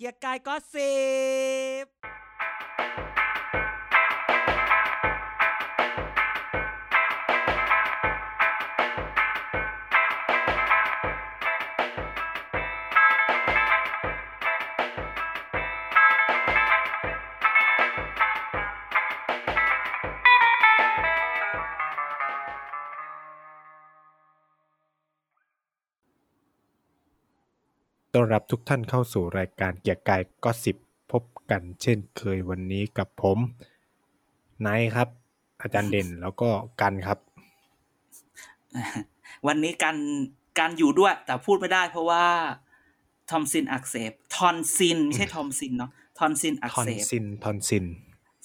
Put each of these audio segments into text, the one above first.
เกียร์กายก็สิบ ต้อนรับทุกท่านเข้าสู่รายการเกียกกาย Gossip พบกันเช่นเคยวันนี้กับผมไนท์ครับ อาจารย์เด่นแล้วก็กันครับ วันนี้กันการอยู่ด้วย แต่พูดไม่ได้เพราะว่าทอมซินอักเสบทอนซินไม่ใช่ทอมซินเนาะทอนซินอักทอนเสบซินทอนซิน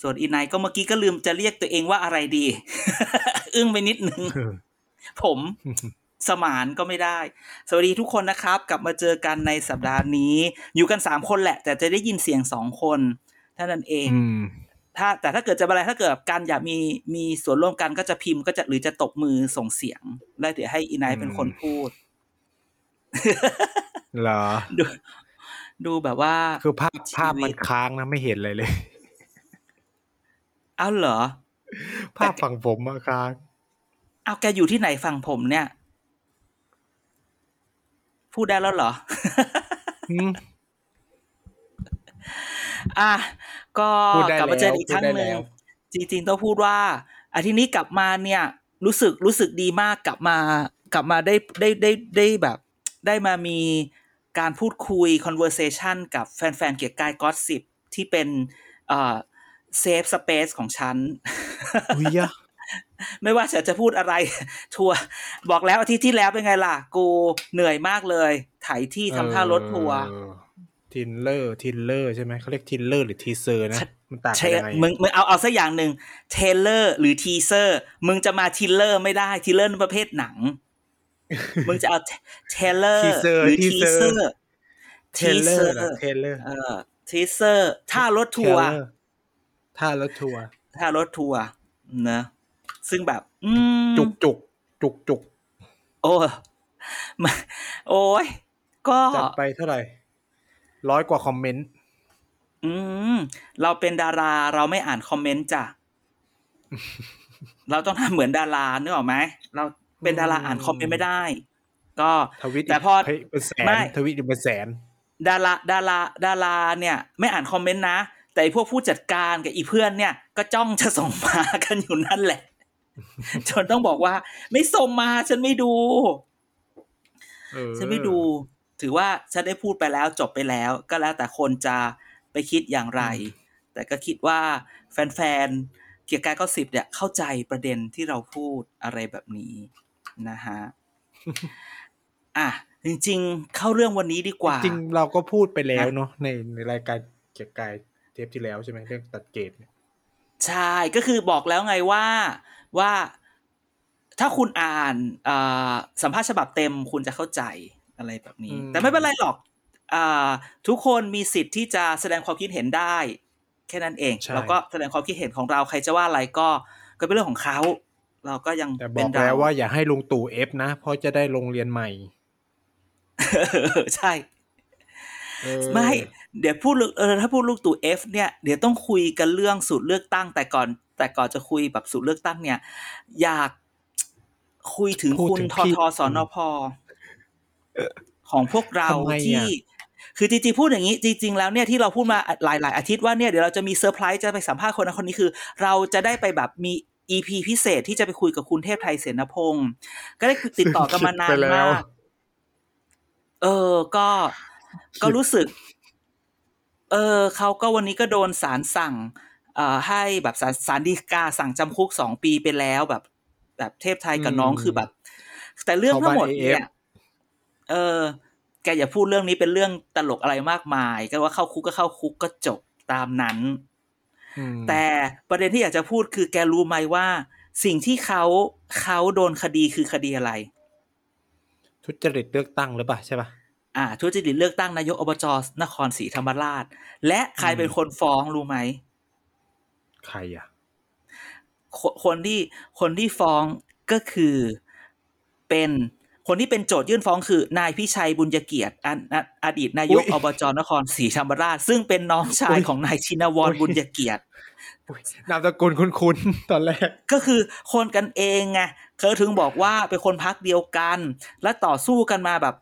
ส่วนอีไนก็เมื่อกี้ก็ลืมจะเรียกตัวเองว่าอะไรดี อึ้งไปนิดนึงผม สมานก็ไม่ได้ สวัสดีทุกคนนะครับ กลับมาเจอกันในสัปดาห์นี้ อยู่กันสามคนแหละ แต่จะได้ยินเสียงสองคนเท่านั้นเองอืมถ้าแต่ถ้าเกิดจะอะไรถ้าเกิดการอยากมีมีส่วนร่วมกันก็จะพิมพ์ก็จะหรือจะตบมือส่งเสียง แล้วเดี๋ยวให้อีไนท์เป็นคนพูดเหรอดูดูแบบว่า คือภาพชีวิตภาพมันค้างนะไม่เห็นอะไรเลยเอ้าเหรอ ภาพฝั่งผมอะค้างเอาแกอยู่ที่ไหนฟังผมเนี่ย พูดได้แล้วเหรออืมอะก็พูดได้กลับมาเจอแล้วอีกครั้งพูดได้หนึ่งแล้วจริงๆต้องพูดว่าอาทิตย์นี้กลับมาเนี่ย รู้สึกรู้สึกดีมากกลับมากลับมาได้ได้ได้ได้แบบ ได้มามีการพูดคุย conversation กับแฟนๆ เกียร์กายก็สิบที่เป็นเอ่อ safe space ของฉันอุ้ยอะ ไม่ว่าฉันจะพูดอะไร ทัวร์บอกแล้วอาทิตย์ที่แล้วเป็นไงล่ะ กูเหนื่อยมากเลยไถที่ทำท่ารถทัวร์ทินเลอร์ทินเลอร์ใช่ไหมเขาเรียก thriller หรือ teaser นะมันต่างเทกันยังไงมึงมึงเอาเอาสักอย่างหนึ่ง trailer หรือ teaser มึงจะมา thriller ไม่ได้ thriller นั่นประเภทหนัง มึงจะเอา trailer teaser หรือ teaser teaser trailer teaser นะเทเลอร์เออ teaser ท่ารถทัวร์ท่ารถทัวร์ท่ารถทัวร์นะ ซึ่งแบบ อืมจุกจุกจุกจุกโอ้มาโอ้ยก็จัดไปเท่าไหร่ร้อยกว่าคอมเมนต์อืมเราเป็นดาราเราไม่อ่านคอมเมนต์จ้ะเราต้องทำเหมือนดารานึกออกไหมเราเป็นดาราอ่านคอมเมนต์ไม่ได้ ก็ทวิตแต่พอเฮ้ยเป็นแสนไม่ทวิตอีกเป็นแสนดาราดาราดาราเนี่ย ไม่อ่านคอมเมนต์นะ แต่ไอ้พวกผู้จัดการกับอีเพื่อนเนี่ย ก็จ้องจะส่งมากันอยู่นั่นแหละ จนต้องบอกว่า ไม่ส่งมา ฉันไม่ดูเออฉันไม่ดู ถือว่าฉันได้พูดไปแล้วจบไปแล้ว ก็แล้วแต่คนจะไปคิดอย่างไร แต่ก็คิดว่าแฟนๆ เกียร์กายก็สิบเนี่ย เข้าใจประเด็นที่เราพูดอะไรแบบนี้นะฮะอะจริง ๆ เข้าเรื่องวันนี้ดีกว่า จริงๆเราก็พูดไปแล้วนะเนาะในในรายการเกียร์กายเทปที่แล้วใช่ไหมเรื่องตัดเกตเนี่ยใช่ก็คือบอกแล้วไงว่า ว่าถ้าคุณอ่านอ่าสัมภาษณ์ฉบับเต็มคุณจะเข้าใจอะไรแบบนี้ แต่ไม่เป็นไรหรอกอ่าทุกคนมีสิทธิ์ที่จะแสดงความคิดเห็นได้ แค่นั้นเองเราก็แสดงความคิดเห็นของเราใครจะว่าอะไรก็ก็เป็นเรื่องของเขา เราก็ยังแต่บเป็อนกเราแล้วว่าอย่าให้ลุงตู่เอฟนะ เพราะจะได้โรงเรียนใหม่ ใช่เออไม่เดี๋ยวพูดเออถ้าพูดลูกตู่ F เนี่ยเดี๋ยวต้องคุยกันเรื่องสูตรเลือกตั้งแต่ก่อน แต่ก่อนจะคุยแบบสูตรเลือกตั้งเนี่ย อยากคุยถึงพูดคุณถึงทพี่ทสนพของพวกเราทำไมอะที่คือจริงๆพูดอย่างนี้จริง ๆ แล้วเนี่ยที่เราพูดมาหลาย ๆ อาทิตย์ว่าเนี่ยเดี๋ยวเราจะมีเซอร์ไพรส์จะไปสัมภาษณ์คนนั้นคนนี้คือ เราจะได้ไปแบบมี EP พิเศษที่จะไปคุยกับคุณเทพไทยเสนพงศ์ก็ได้ติดต่อกันมานานไปแล้มาวกเออก็ก็รู้สึก เออเขาก็วันนี้ก็โดนศาลสั่งเอ่อ ให้แบบศาลศาลฎีกาสั่งจำคุกสองปีไปแล้วแบบ แบบเทพไทยกับน้องอืมคือแบบ แต่เรื่องทั้งหมดเข้าบ้านเนี่ย AF เออ แกอย่าพูดเรื่องนี้เป็นเรื่องตลกอะไรมากมาย ก็ว่าเข้าคุกก็เข้าคุกก็จบตามนั้นอืมแต่ประเด็นที่อยากจะพูดคือแกรู้ไหมว่า สิ่งที่เขาเขาโดนคดีคือคดีอะไร ทุจริตเลือกตั้งหรือเปล่าใช่ป่ะอ่า ทุจริตเลือกตั้งนายกอบจนครศรีธรรมราช และใครอืมเป็นคนฟ้องรู้ไหม ใครอะคคนที่คนที่ฟ้องก็คือเป็นคนที่เป็นโจทยื่นฟ้องคือนายพิชัยบุญยเกียรติอออดีตนายกอบจนครศรีธรรมราช ซึ่งเป็นน้องชายของนายชินวรบุญยเกียรตินามสกุลคุ้นๆตอนแรก ก็คือคนกันเองไงเขาถึงบอกว่าเป็นคนพักเดียวกัน และต่อสู้กันมาแบบ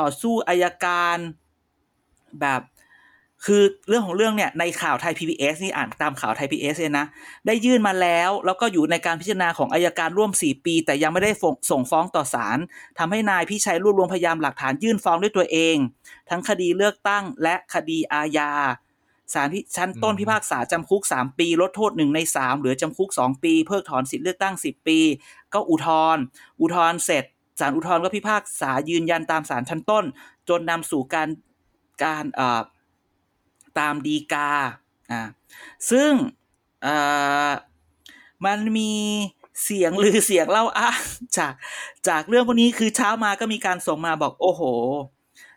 ต่อสู้อายการแบบ คือเรื่องของเรื่องเนี่ยในข่าวไทย PBS นี่อ่านตามข่าวไทย PBS เลยนะ ได้ยื่นมาแล้ว แล้วก็อยู่ในการพิจารณาของอายการร่วม 4 ปี แต่ยังไม่ได้ส่งฟ้องต่อศาลทำให้นายพี่ชัยรวบรวมพยานหลักฐานยื่นฟ้องด้วยตัวเอง ทั้งคดีเลือกตั้งและคดีอาญาศาลชั้นต้นพิพากษาจำคุก 3 ปี ลดโทษ 1 ใน 3 เหลือจำคุก 2 ปี เพิกถอนสิทธิเลือกตั้ง 10 ปี ก็อุทธรณ์อุทธรณ์เสร็จศาลอุทธรณ์ก็พิพากษายืนยันตามศาลชั้นต้น จนนำสู่การการเอ่อ ตามดีกาอ่าซึ่งเอ่อมันมีเสียงหรือเสียงเล่าอ้างจากจากเรื่องพวกนี้คือเช้ามาก็มีการส่งมาบอกโอ้โห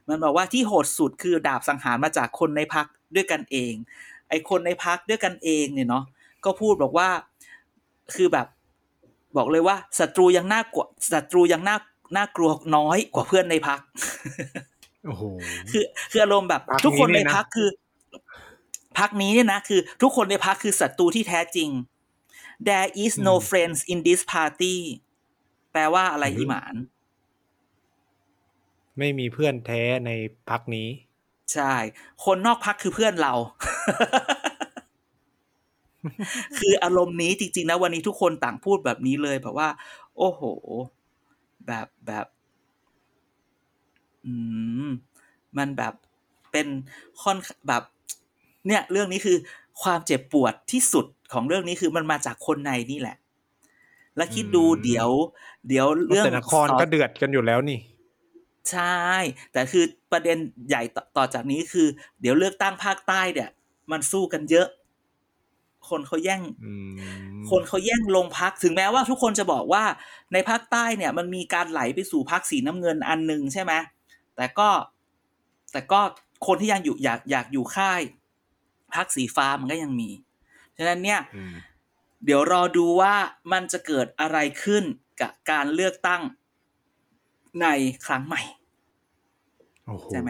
มันบอกว่าที่โหดสุดคือดาบสังหารมาจากคนในพักด้วยกันเอง ไอคนในพักด้วยกันเองเนี่ยเนาะก็พูดบอกว่าคือแบบบอกเลยว่าศัตรูยังน่ากลัวศัตรูยังน่าน่ากลัวน้อยกว่าเพื่อนในพักโอ้โหคือคืออารมณ์แบบพรรคทุกคนนี้ในเนี่ยนะพักคือ พักนี้เนี่ยนะคือ ทุกคนในพักคือศัตรูที่แท้จริง there is no friends in this party แปลว่าอะไรอีหมาน ไม่มีเพื่อนแท้ในพักนี้ ใช่ คนนอกพักคือเพื่อนเรา คืออารมณ์นี้จริง ๆ นะ วันนี้ทุกคนต่างพูดแบบนี้เลยแบบว่า โอ้โห แบบแบบ อืม มันแบบเป็นค่อนแบบ เนี่ยเรื่องนี้คือความเจ็บปวดที่สุดของเรื่องนี้คือมันมาจากคนในนี่แหละ แล้วคิดดูอืมเดี๋ยว เดี๋ยวเรื่องแต่นครสอก็เดือดกันอยู่แล้วนี่ ใช่ แต่คือประเด็นใหญ่ต่อต่อจากนี้คือ เดี๋ยวเลือกตั้งภาคใต้เนี่ย มันสู้กันเยอะ คนเขาแย่งอืมคนเขาแย่งลงพักถึงแม้ว่าทุกคนจะบอกว่าในภาคใต้เนี่ย มันมีการไหลไปสู่พักสีน้ำเงินอันหนึ่งใช่ไหมแต่ก็ แต่ก็คนที่ยังอยู่อยากอยากอยู่ค่าย พักสีฟ้ามันก็ยังมี ฉะนั้นเนี่ยอืมเดี๋ยวรอดูว่ามันจะเกิดอะไรขึ้นกับการเลือกตั้งในครั้งใหม่โอ้โหใช่ไหม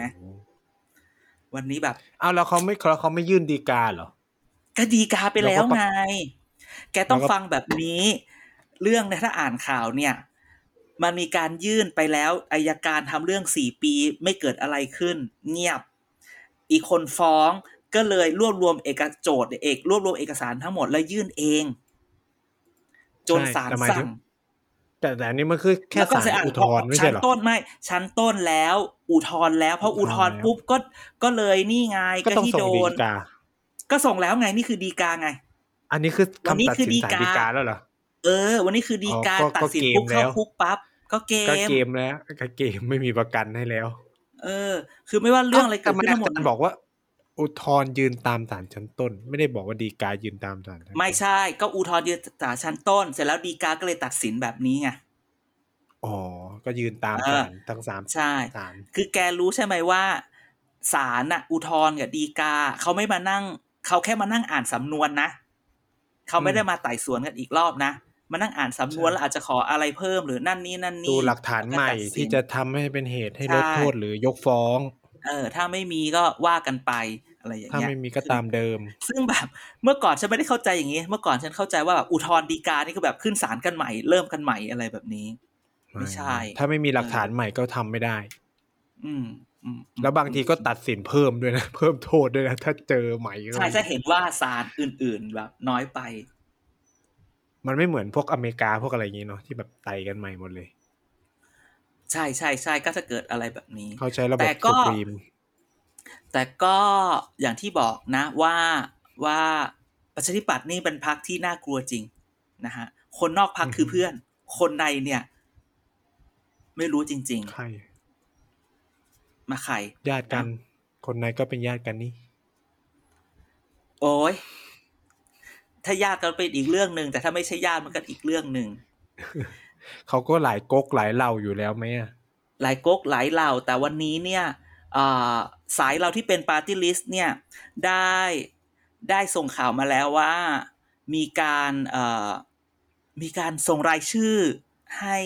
วันนี้แบบเอาแล้วเขาไม่แล้วเขาไม่ยื่นดีกาเหรอ ก็ดีกาไปแล้วแล้วก็ไง แกต้องแล้วก็ฟังแบบนี้ เรื่องเนี่ยถ้าอ่านข่าวเนี่ย มันมีการยื่นไปแล้วอายการทำเรื่องสี่ปีไม่เกิดอะไรขึ้น เงียบ อีกคนฟ้อง ก็เลยรวบรวมเอกโจทย์เอกรวบรวมเอกสารทั้งหมดแล้วยื่นเอง จนศาลแต่หมายถึสั่งงแต่แต่อันนี้มันคือแค่แล้วก็สารเสร็จอะอุทธรณ์ไม่ชั้ใช่นเหรอต้นไม่ ชั้นต้นแล้วอุทธรณ์แล้วพออุทธรณ์อุทธรณ์แล้วปุ๊บก็ก็เลยนี่ไงก็ต้องที่ส่โดงดีนกาก็ส่งแล้วไงนี่คือดีกาไง อันนี้คือวันนี้คำตัดคือสินฎีศาลกาฎีกาแล้วเหรอเออ วันนี้คือดีกาอ๋อก็ตัดสินก็เกมปุ๊บเข้าแล้วคุกปั๊บก็เกก็มเกมแล้วก็เกมไม่มีประกันให้แล้ว เออ คือไม่ว่าเรื่องอะไรเกิดขึ้นแต่ทั้งหมดอาจารย์บอกว่า อุทธรณ์ยืนตามศาลชั้นต้น ไม่ได้บอกว่าดีกายืนตามศาลชั้นต้นไม่ใช่ก็อุทธรณ์ยืนศาลชั้นต้น เสร็จแล้วดีกาก็เลยตัดสินแบบนี้ไงอ๋อ ก็ยืนตามเออศาลทั้งสามใช่ศาลคือแกรู้ใช่ไหมว่าศาลน่ะอุทธรณ์กับดีกาเขาไม่มานั่งเขาแค่มานั่งอ่านสำนวนนะเขาไม่ได้มาไต่สวนกันอีกรอบนะมานั่งอ่านสำนวนแล้วอาจจะขออะไรเพิ่มหรือนั่นนี่นั่นนี่ดูหลักฐานใหม่แล้วก็ตัดสินที่จะทำให้เป็นเหตุให้ใช่ลดโทษหรือยกฟ้อง เออ ถ้าไม่มีก็ว่ากันไปอะไรอย่างถ้าเงี้ยไม่มีก็ตามเดิม ซึ่งแบบเมื่อก่อนฉันไม่ได้เข้าใจอย่างนี้ เมื่อก่อนฉันเข้าใจว่าแบบอุทธรณ์ฎีกานี่ก็แบบขึ้นศาลกันใหม่เริ่มกันใหม่อะไรแบบนี้ ไม่ใช่ ถ้าไม่มีหลักฐานใหม่ก็ทำไม่ได้อืมอืมอืมแล้วบางทีก็ตัดสินเพิ่มด้วยนะเพิ่มโทษด้วยนะถ้าเจอใหม่ก็ใช่จะเห็นว่าศาลอื่น ๆ แบบ น้อยไป มันไม่เหมือนพวกอเมริกาพวกอะไรอย่างงี้เนาะที่แบบไต่กันใหม่หมดเลย ใช่ใช่ใช่ก็จะเกิดอะไรแบบนี้ เขาใช้ระบบแต่ก็สุพรีมแต่ก็อย่างที่บอกนะว่าว่าประชาธิปัตย์นี่เป็นพักที่น่ากลัวจริงนะฮะคนนอกพักคือเพื่อน คนในเนี่ย ไม่รู้จริงใครๆมาใครญาติกัน คนในก็เป็นญาติกันนี่ โอ้ยถ้าญาติก็เป็นอีกเรื่องหนึ่งแต่ถ้าไม่ใช่ญาติมันก็อีกเรื่องหนึ่ง เขาก็หลายก๊กหลายเหล่าอยู่แล้วไหมอะหลายก๊กหลายเหล่า แต่วันนี้เนี่ยอ่าสายเราที่เป็นปาร์ตี้ลิสต์เนี่ยได้ได้ส่งข่าวมาแล้วว่ามีการเอ่อมีการส่งรายชื่อให้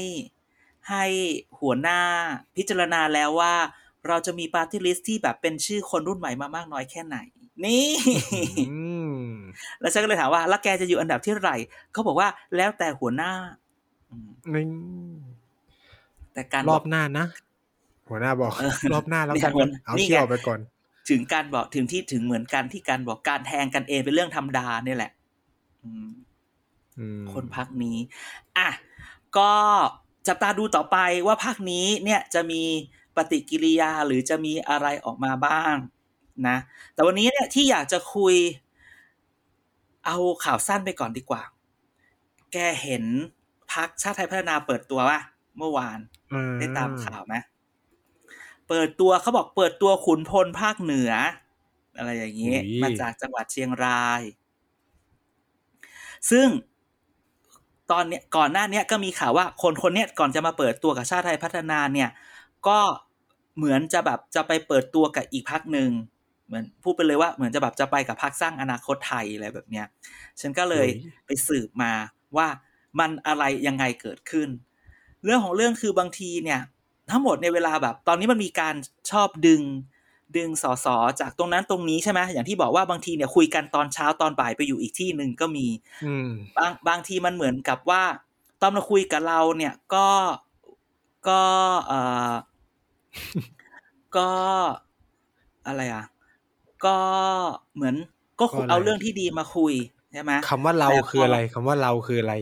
ให้หัวหน้าพิจารณาแล้วว่าเราจะมีปาร์ตี้ลิสต์ที่แบบเป็นชื่อคนรุ่นใหม่มามากน้อยแค่ไหน นี่อืมแล้วฉันก็เลยถามว่า แล้วแกจะอยู่อันดับที่เท่าไหร่เขาบอกว่าแล้วแต่หัวหน้าอืม นี่แต่การรอบหน้านะ หัวหน้าบอกเออรอบหน้าแล้วกันเนี่ยเอานี่เชี่ยวไงไปก่อน ถึงการบอกถึงที่ถึงเหมือนกันที่การบอกการแทงกันเองเป็นเรื่องธรรมดาเนี่ยแหละอืมอืมคนพักนี้ อะ ก็จับตาดูต่อไปว่าพักนี้เนี่ยจะมีปฏิกิริยาหรือจะมีอะไรออกมาบ้างนะ แต่วันนี้เนี่ยที่อยากจะคุย เอาข่าวสั้นไปก่อนดีกว่า แกเห็น พักชาติไทยพัฒนาเปิดตัวป่ะเมื่อวานอืได้ตามข่าวไหมเปิดตัวเขาบอกเปิดตัวขุนพลภาคเหนือ อะไรอย่างนี้ มาจากจังหวัดเชียงราย ซึ่งตอนเนี้ยก่อนหน้าเนี้ยก็มีข่าวว่าคนคนเนี้ยก่อนจะมาเปิดตัวกับชาติไทยพัฒนาเนี่ย ก็เหมือนจะแบบจะไปเปิดตัวกับอีกพักหนึ่งเหมือนพูดไปเลยว่าเหมือนจะแบบจะไปกับพักสร้างอนาคตไทยอะไรแบบเนี้ย ฉันก็เลยไปสืบมาว่า มันอะไรยังไงเกิดขึ้น เรื่องของเรื่องคือบางทีเนี่ย ทั้งหมดในเวลาแบบ ตอนนี้มันมีการชอบดึง ดึงสอสอจากตรงนั้นตรงนี้ใช่ไหมอย่างที่บอกว่าบางทีเนี่ยคุยกันตอนเช้าตอนบ่ายไปอยู่อีกที่หนึ่งก็มีอืมบางบางทีมันเหมือนกับว่า ตอนมาคุยกับเราเนี่ยก็ก็เออก็อะไรอะ ก็เหมือนก็คุยก็อะไรเอาเรื่องที่ดีมาคุยใช่ไหมคำว่าเราแต่พอคืออะไรคำว่าเราคืออะไร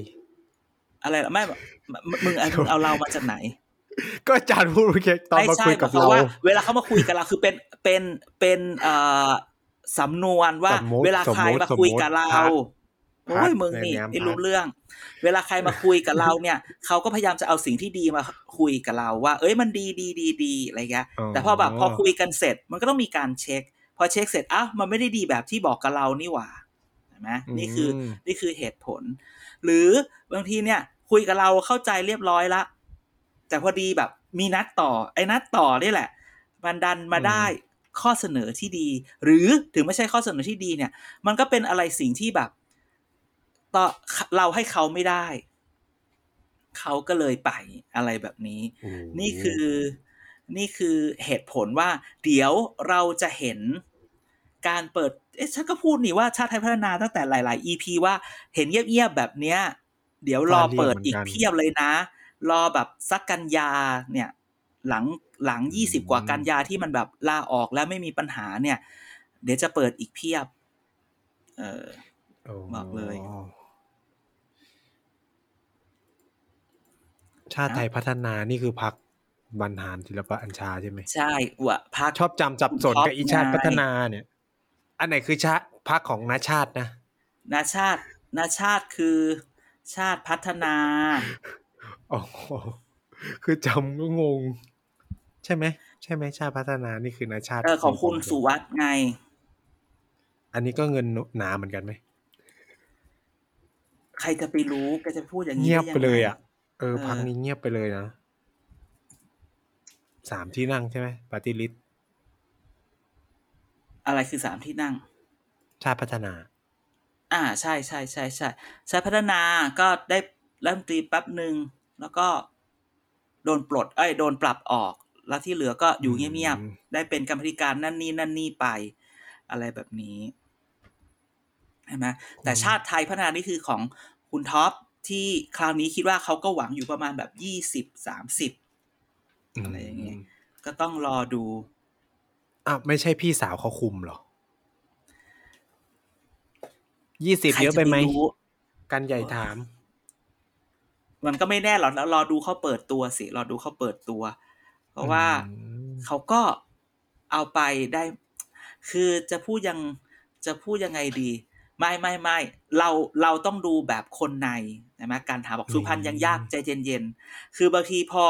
อะไรล่ะไม่มึงมึงมึงเอาเรามาจากไหน ก็อาจารย์พูดเมื่อกี้ตอนไม่มาใช่คุยหกัมาบยความเราว่าเวลาเขามาคุยกับเราคือเป็นเป็นเป็นเอ่อสำนวนว่าสมมุติเวลาใครมาคุยกับเราสมมุติโอ้ยพักมึงนี่ในแนวไม่รู้พักเรื่อง เวลาใครมาคุยกับเราเนี่ยเขาก็พยายามจะเอาสิ่งที่ดีมาคุยกับเรา ว่า เอ้ยมันดีดีดีดีอะไรเงี้ยแต่พอแบบพอคุยกันเสร็จมันก็ต้องมีการเช็ค พอเช็คเสร็จอ้าวมันไม่ได้ดีแบบที่บอกกับเรานี่หว่าเห็นไหมนี่คือมนี่คือเหตุผล หรือบางทีเนี่ย คุยกับเราเข้าใจเรียบร้อยละ แต่พอดีแบบ มีนัดต่อ ไอ้นัดต่อนี่แหละ มันดันมาได้ข้อเสนอที่ดี หรือถึงไม่ใช่ข้อเสนอที่ดีเนี่ย มันก็เป็นอะไรสิ่งที่แบบต่อเราให้เขาไม่ได้ เขาก็เลยไปอะไรแบบนี้โอ้นี่คือ นี่คือเหตุผลว่า เดี๋ยวเราจะเห็นการเปิด เอ๊ะฉันก็พูดนี่ว่าชาติไทยพัฒนาตั้งแต่หลาย ๆ EP ว่าเห็นเงียบๆแบบเนี้ย เดี๋ยวรอเปิดอีกเพียบเลยนะ รอแบบสักกันยาเนี่ย หลังหลังยี่สิบกว่ากันยาที่มันแบบลาออกแล้วไม่มีปัญหาเนี่ย เดี๋ยวจะเปิดอีกเพียบ เออบอกเลย ชาติไทยพัฒนานี่คือพักบรรหารศิลปะอัญชาใช่ไหมใช่วะพักชอบจำจับสนท็อปกับอีชาติไงพัฒนาเนี่ย อันไหนคือชาติพักของนาชาตินะนาชาตินาชาติคือ ชาติพัฒนาอ๋อคือจำก็งง ใช่ไหมใช่ไหมชาติพัฒนานี่คือนาชาติเออของคุณสุวัสด์ไง อันนี้ก็เงินหนาเหมือนกันไหมใครจะไปรู้แกจะพูดอย่างนี้เงียบด้ไปเลยอะงเออเออพักนี้เงียบไปเลยนะสามที่นั่งใช่ไหมปาร์ตี้ลิสอะไรคือสามที่นั่ง ชาติพัฒนา อ่าใช่ใช่ใช่ใช่ชาติพัฒนาก็ได้รัฐมนตรีแป๊บหนึ่งแล้วก็โดนปลดเอ้ยโดนปรับออก แล้วที่เหลือก็อยู่เงียบอืมๆได้เป็นกรรมธิการนั่นนี่นั่นนี่ไป อะไรแบบนี้ใช่ไหมแต่ชาติไทยพัฒนานี่คือของคุณท็อปที่คราวนี้คิดว่าเขาก็หวังอยู่ประมาณแบบยี่สิบสามสิบอะไรอย่างงี้ก็ต้องรอดูอะไม่ใช่พี่สาวเขาคุมเหรอ ยี่สิบใครเยอะไปไหมจะรู้กันใหญ่ถาม มันก็ไม่แน่หรอกแล้วรอดูเขาเปิดตัวสิรอดูเขาเปิดตัว เพราะว่าอืมเขาก็เอาไปได้ คือจะพูดยังจะพูดยังไงดี ไม่ไม่ไม่เราเราต้องดูแบบคนในนะไหมการถามบอกสุพรรณยังยากใจเย็นๆคือบางทีพอ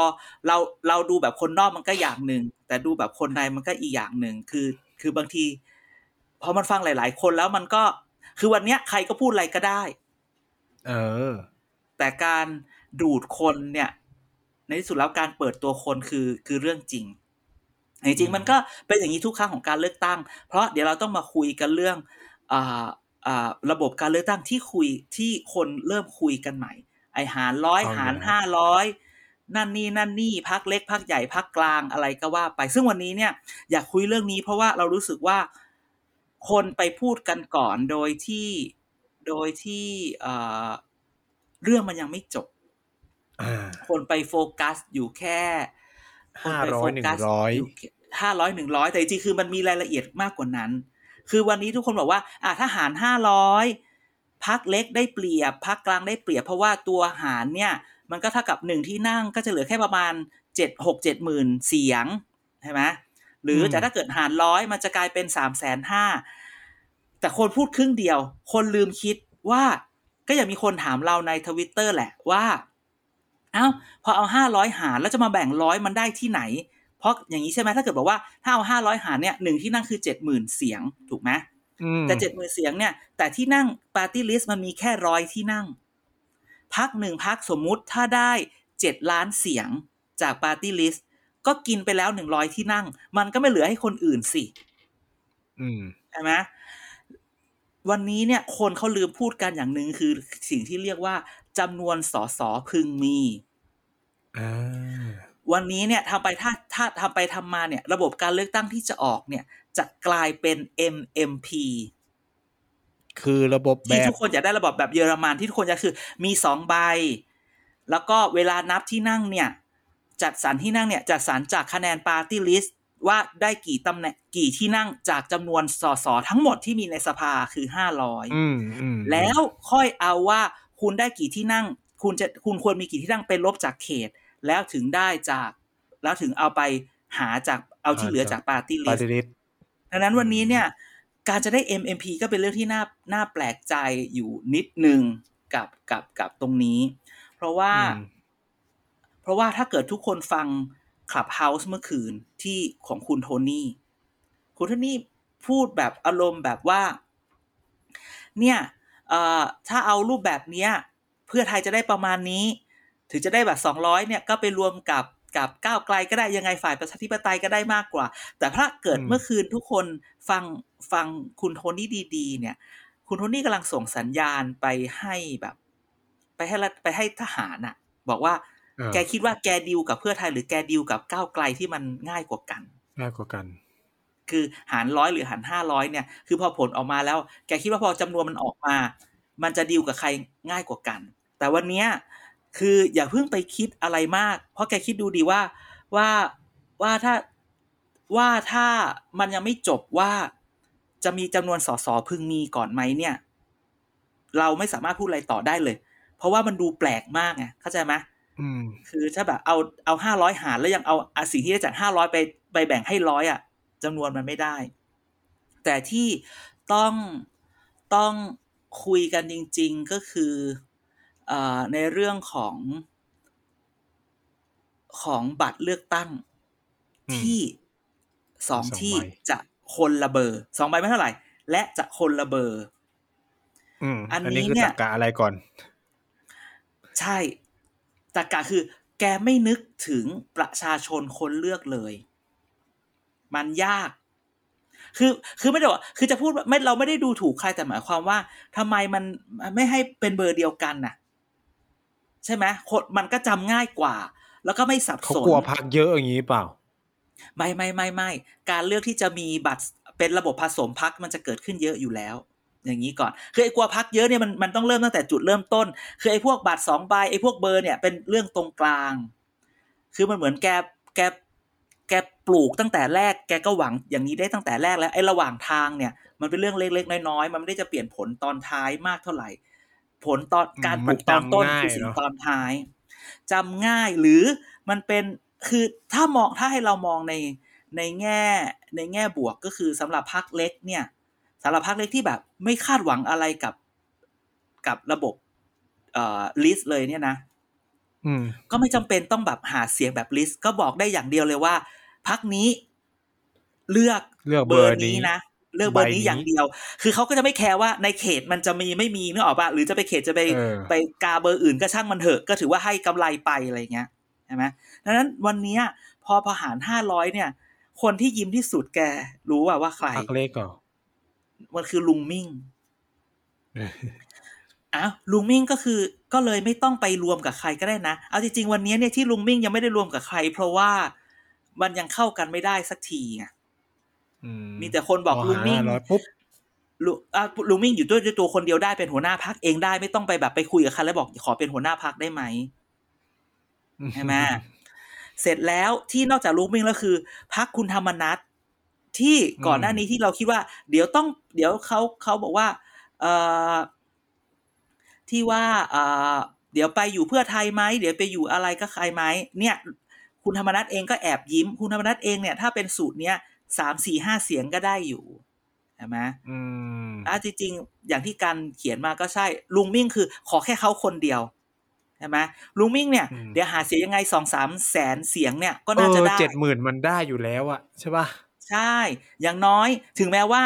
เราเราดูแบบคนนอกมันก็อย่างหนึ่งแต่ดูแบบคนในมันก็อีกอย่างหนึ่งคือ คือบางทีพอมันฟังหลาย ๆ คนแล้วมันก็ คือวันเนี้ยใครก็พูดอะไรก็ได้ เออ แต่การดูดคนเนี่ย ในที่สุดแล้วการเปิดตัวคนคือคือเรื่องจริงจริงๆมันก็เป็นอย่างนี้ทุกครั้งของการเลือกตั้ง เพราะเดี๋ยวเราต้องมาคุยกันเรื่องอ่าอ่าระบบการเลือกตั้งที่คุยที่คนเริ่มคุยกันใหม่ ไอหารร้อยเอาหารแล้วห้าร้อยนั่นนี่นั่นนี่พักเล็กพักใหญ่พักกลางอะไรก็ว่าไป ซึ่งวันนี้เนี่ยอยากคุยเรื่องนี้เพราะว่าเรารู้สึกว่า คนไปพูดกันก่อนโดยที่โดยที่เอ่อเรื่องมันยังไม่จบอ่าคนไปโฟกัสอยู่แค่คนไป500โฟกัส100ยู่แค่ห้าร้อยหนึ่งร้อยแต่จริงๆคือมันมีรายละเอียดมากกว่านั้น คือวันนี้ทุกคนบอกว่า อ่าถ้าหารห้าร้อยพักเล็กได้เปรียบพักกลางได้เปรียบ เพราะว่าตัวหารเนี่ย มันก็เท่ากับหนึ่งที่นั่งก็จะเหลือแค่ประมาณเจ็ดหกเจ็ดหมื่นเสียงใช่ไหม หรืออืมแต่ถ้าเกิดหารร้อยมันจะกลายเป็นสามแสนห้าแต่คนพูดครึ่งเดียว คนลืมคิดว่าก็ยังมีคนถามเราในทวิตเตอร์แหละว่า เอ้าพอเอาห้าร้อยหารแล้วจะมาแบ่งร้อยมันได้ที่ไหน เพราะอย่างนี้ใช่ไหมถ้าเกิดบอกว่าถ้าเอาห้าร้อยหารเนี่ยหนึ่งที่นั่งคือเจ็ดหมื่นเสียงถูกไหมอืมแต่เจ็ดหมื่นเสียงเนี่ย แต่ที่นั่งปาร์ตี้ลิสต์มันมีแค่ร้อยที่นั่ง พักหนึ่งพักสมมุติถ้าได้เจ็ดล้านเสียงจากปาร์ตี้ลิสต์ ก็กินไปแล้วหนึ่งร้อยที่นั่ง มันก็ไม่เหลือให้คนอื่นสิอืมใช่ไหมวันนี้เนี่ย คนเขาลืมพูดกันอย่างหนึ่งคือสิ่งที่เรียกว่าจำนวนสสพึงมีอ่าวันนี้เนี่ยทำไปถ้าถ้าทำไปทำมาเนี่ย ระบบการเลือกตั้งที่จะออกเนี่ย จะกลายเป็น MMP คือระบบแบที่ทุกคนอยากได้ระบบแบบเยอรมันที่ทุกคนอยากคือ มีสองใบ แล้วก็เวลานับที่นั่งเนี่ย จัดสรรที่นั่งเนี่ยจัดสรรจากคะแนนปาร์ตี้ลิสต์ว่าได้กี่ตำแหน่งกี่ที่นั่งจากจำนวนสสทั้งหมดที่มีในสภาคือห้าร้อยอืมอืมแล้วค่อยเอาว่าคุณได้กี่ที่นั่ง คุณจะคุณควรมีกี่ที่นั่งเป็นลบจากเขต แล้วถึงได้จาก แล้วถึงเอาไปหาจากเอาที่เหลือจากปาร์ตี้ลิสต์ปาร์ตี้ลิสต์ดังนั้นวันนี้เนี่ยการจะได้ MMP ก็เป็นเรื่องที่น่าน่าแปลกใจอยู่นิดหนึ่งกับกับกับตรงนี้ เพราะว่าอืม เพราะว่าถ้าเกิดทุกคนฟัง Clubhouse เมื่อคืนที่ของคุณโทนี่ คุณโทนี่พูดแบบอารมณ์แบบว่า เนี่ยเอ่อถ้าเอารูปแบบเนี้ย เพื่อไทยจะได้ประมาณนี้ ถึงจะได้แบบสองร้อยเนี่ยก็ไปรวมกับกับก้าวไกลก็ได้ยังไงฝ่ายประชาธิปไตยก็ได้มากกว่า แต่ถ้าเกิดอืมเมื่อคืนทุกคนฟังฟังคุณโทนี่ดีๆ เนี่ย คุณโทนี่กำลังส่งสัญญาณไปให้แบบ ไปให้รัฐไปให้ทหารน่ะบอกว่าเออ แกคิดว่าแกดิวกับเพื่อไทยหรือแกดิวกับก้าวไกลที่มันง่ายกว่ากัน ง่ายกว่ากัน คือหารร้อยหรือหารห้าร้อยเนี่ย คือพอผลออกมาแล้ว แกคิดว่าพอจำนวนมันออกมา มันจะดีลกับใครง่ายกว่ากัน แต่วันเนี้ยคืออย่าเพิ่งไปคิดอะไรมาก เพราะแกคิดดูดีว่าว่าว่าถ้าว่าถ้ามันยังไม่จบว่าจะมีจำนวนสสพึงมีก่อนไหมเนี่ย เราไม่สามารถพูดอะไรต่อได้เลย เพราะว่ามันดูแปลกมากไงเข้าใจไหมอืม คือถ้าแบบเอาเอาห้าร้อยหารแล้วยังเอาอาสิ่งที่ได้จากห้าร้อยไปไปแบ่งให้ร้อยอะจำนวนมันไม่ได้ แต่ที่ต้องต้องคุยกันจริง ๆ ก็คือเอ่อในเรื่องของของบัตรเลือกตั้งอืมที่สองสองที่ใบจะคนละเบอร์สองใบไม่เท่าไหร่ และจะคนละเบอร์อืมอันอันนี้นี้คือเนี่ยตรรกะอะไรก่อน ใช่ ตรกกะคือแกไม่นึกถึงประชาชนคนเลือกเลย มันยาก คือคือไม่ได้ว่าคือจะพูดว่าไม่เราไม่ได้ดูถูกใครแต่หมายความว่าทำไมมันไม่ให้เป็นเบอร์เดียวกันน่ะ ใช่ไหมคนมันก็จำง่ายกว่า แล้วก็ไม่สับเขาสนกลัวพักเยอะอย่างนี้เปล่า ไม่ไม่ไม่ไม่การเลือกที่จะมีบัตรเป็นระบบผสมพักมันจะเกิดขึ้นเยอะอยู่แล้ว อย่างนี้ก่อนคือไอ้กลัวพักเยอะเนี่ยมันมันต้องเริ่มตั้งแต่จุดเริ่มต้น คือไอ้พวกบัตรสองใบไอ้พวกเบอร์เนี่ยเป็นเรื่องตรงกลาง คือมันเหมือนแกแกแกปลูกตั้งแต่แรกแกก็หวังอย่างนี้ได้ตั้งแต่แรกแล้วไอ้ระหว่างทางเนี่ย มันเป็นเรื่องเล็กๆน้อยๆมันไม่ได้จะเปลี่ยนผลตอนท้ายมากเท่าไหร่ ผลตอนการปมัลูนกตอนต้นจำง่ายคือสิ่งเนอะตอนท้ายจำง่ายหรือมันเป็นคือถ้ามองถ้าให้เรามองในในแง่ในแง่บวกก็คือสำหรับพักเล็กเนี่ย สำหรับพักเล็กที่แบบไม่คาดหวังอะไรกับกับระบบเอ่อ list เลยเนี่ยนะอืมก็ไม่จำเป็นต้องแบบหาเสียงแบบ list ก็บอกได้อย่างเดียวเลยว่าพรรคนี้เลือกเลือกเบออร์ร์นี้เบอร์นี้นะเลือกเบอร์นี้ใบนี้อย่างเดียว คือเขาก็จะไม่แคร์ว่าในเขตมันจะมีไม่มีนึกออกปะหรือจะไปเขตจะไปเออไปกาเบอร์อื่นก็ช่างมันเถอะ ก็ถือว่าให้กำไรไปอะไรเงี้ยใช่ไหมดังนั้นวันเนี้ยพอพอหารห้าร้อยเนี่ย คนที่ยิ้มที่สุดแกรู้ว่าว่าใครพรรคเล็กเหรอ มันคือลุงมิ่งอ้าวลุงมิ่งก็คือก็เลยไม่ต้องไปรวมกับใครก็ได้นะ เอาจริงๆวันนี้เนี่ยที่ลุงมิ่งยังไม่ได้รวมกับใคร เพราะว่ามันยังเข้ากันไม่ได้สักทีไงอืมีแต่คนบอกพลุงมิ่งหาร้อยปุ๊บลุอะลุงมิ่งอยู่ด้วยด้วยตัวคนเดียวได้เป็นหัวหน้าพักเองได้ไม่ต้องไปแบบไปคุยกับใครแล้วบอกขอเป็นหัวหน้าพักได้ไหมใช่ไหมเสร็จแล้วที่นอกจากลุงมิ่งแล้วคือพักคุณธรรมนัท ที่ก่อนหน้านี้ที่เราคิดว่า เดี๋ยวต้อง เดี๋ยวเขาเขาบอกว่าเอ่อที่ว่าเอ่อเดี๋ยวไปอยู่เพื่อไทยไหมเดี๋ยวไปอยู่อะไรก็ใครไหมเนี่ย คุณธรรมนัทเองก็แอบยิ้ม คุณธรรมนัทเองเนี่ยถ้าเป็นสูตรเนี้ยสามสี่ห้าเสียงก็ได้อยู่ใช่ไหมอืมอะจริงๆ อย่างที่การเขียนมาก็ใช่ ลุงมิ่งคือขอแค่เขาคนเดียวใช่ไหมลุงมิ่งเนี่ยอืมเดี๋ยวหาเสียงยังไงสองสามแสนเสียงเนี่ยก็เอน่าจะอได้เจ็ดหมื่นมันได้อยู่แล้วอะใช่ป่ะ ใช่ อย่างน้อยถึงแม้ว่า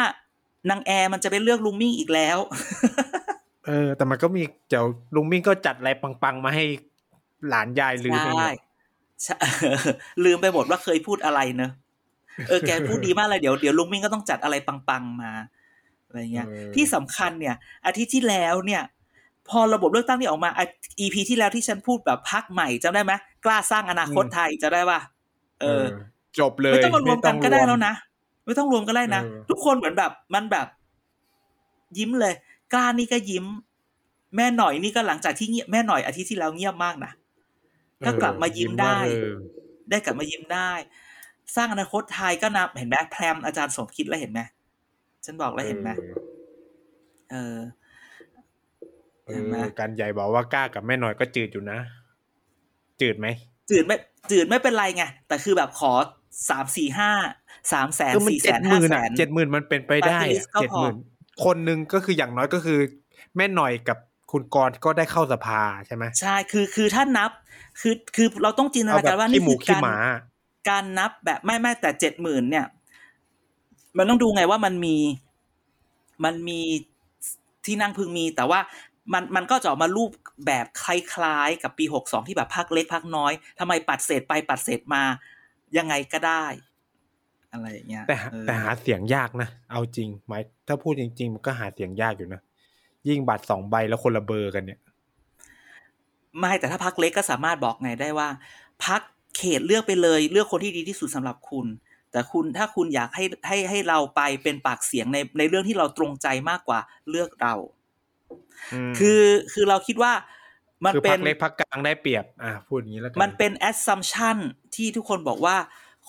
นางแอร์มันจะไปเลือกลุงมิ่งอีกแล้ว เออ แต่มันก็มีเดี๋ยวลุงมิ่งก็จัดอะไรปังๆ มาให้หลานยายลืมไปหมใช่ดใช่ลืมไปหมดว่าเคยพูดอะไรเนอะเออแกพูดดีมากเลยเดี๋ยวเดี๋ยวลุงมิ่งก็ต้องจัดอะไรปังๆมาอะไรเงี้ยเออที่สำคัญเนี่ย อาทิตย์ที่แล้วเนี่ย พอระบบเลือกตั้งที่ออกมาอะ EP ที่แล้วที่ฉันพูดแบบพักใหม่จำได้ไหมกล้าสร้างอนาคตไทยจะได้ป่ะเออ จบเลยไม่ต้องมารวมกันก็ได้แล้วม่นะไม่ต้องรวมก็ได้นะเออทุกคนเหมือนแบบ มันแบบ ยิ้มเลย กล้านี่ก็ยิ้ม แม่หน่อยนี่ก็หลังจากที่เงียบแม่หน่อยอาทิตย์ที่แล้วเงียบมากนะต้องก็กลับมายิ้มได้เออได้กลับมายิ้มได้ สร้างอนาคตไทยก็นับเห็นไหมแพรมอาจารย์สมคิดแล้วเห็นไหมฉันบอกแล้วเห็นไหมเออเอเห็นไหมอการใหญ่บอกว่ากล้ากับแม่หน่อยก็จืดอยู่นะ จืดไหมจืดไม่จืดไม่เป็นไรไงแต่คือแบบขอ สามสี่ห้าสามแสนก็มันสี่แสเจ็ดนหห้ามื่นแสอะนเจ็ดหมื่นมันเป็นไปได้ Party อะ list ก็เจ็ดพอหมื่นคนหนึ่งก็คืออย่างน้อยก็คือ แม่หน่อยกับคุณกรณ์ก็ได้เข้าสภาใช่ไหมใช่คือคือถ้านับ คือคือเราต้องจินตเอานาแบการบว่าขี้นี่หมูคือขี้การหมาการนับแบบไม่ไม่แต่เจ็ดหมื่นเนี่ย มันต้องดูไงว่ามันมีมันมีที่นั่งพึงมี แต่ว่ามันมันก็จะออกมารูปแบบคล้ายๆ กับปีหกสองที่แบบพักเล็กพักน้อยทำไมปัดเศษไปปัดเศษมา ยังไงก็ได้ อะไรอย่างเงี้ยแต่หาเออแต่หาเสียงยากนะ เอาจริงหมายถ้าพูดจริง ๆ มันก็หาเสียงยากอยู่นะ ยิ่งบัตรสองใบแล้วคนละเบอร์กันเนี่ย ไม่แต่ถ้าพักเล็กก็สามารถบอกไงได้ว่า พักเขตเลือกไปเลย เลือกคนที่ดีที่สุดสำหรับคุณ แต่คุณถ้าคุณอยากให้ให้ให้เราไปเป็นปากเสียงในในเรื่องที่เราตรงใจมากกว่าเลือกเรามคือคือเราคิดว่า มันคือเป็พันกเล็กพักกลางได้เปรียบ อะพูดอย่างนี้แล้วกัมันเป็น assumption ที่ทุกคนบอกว่า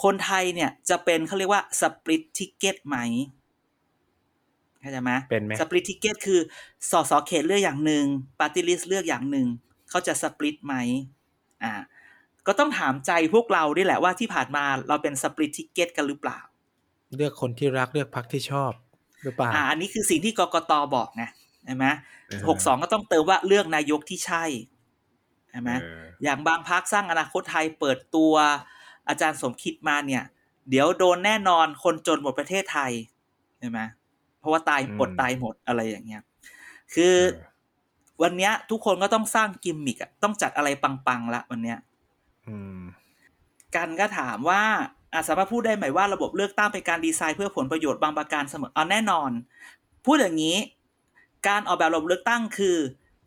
คนไทยเนี่ยจะเป็นเขาเรียกว่า split ticket ไหมเข้าใจไหมเป็นไหม split ticket คือสสเขตเลือกอย่างหนึ่ง party list เลือกอย่างหนึ่งเขาจะ split ไหมอ่าก็ต้องถามใจพวกเราด้วยแหละว่าที่ผ่านมาเราเป็น split ticket กันหรือเปล่า เลือกคนที่รักเลือกพักที่ชอบหรือเปล่าอ่าอันนี้คือสิ่งที่กกตบอกไงใช่ไหมเออหกสองก็ต้องเติมว่าเลือกนายกที่ใช่ใช่ไหมเอออย่างบางพักสร้างอนาคตไทยเปิดตัวอาจารย์สมคิดมาเนี่ย เดี๋ยวโดนแน่นอนคนจนหมดประเทศไทยใช่ไหมเพราะว่าตายอดตายหมดอะไรอย่างเงี้ย คือเออวันเนี้ย ทุกคนก็ต้องสร้างกิมมิกอะต้องจัดอะไรปังๆละวันเนี้ยอืมกันก็ถามว่าอาสามารถพูดได้ไหมว่าระบบเลือกตั้งเป็นการดีไซน์เพื่อผลประโยชน์บางประการเสมอเอาแน่นอน พูดอย่างนี้ การออกแบบระบบเลือกตั้งคือ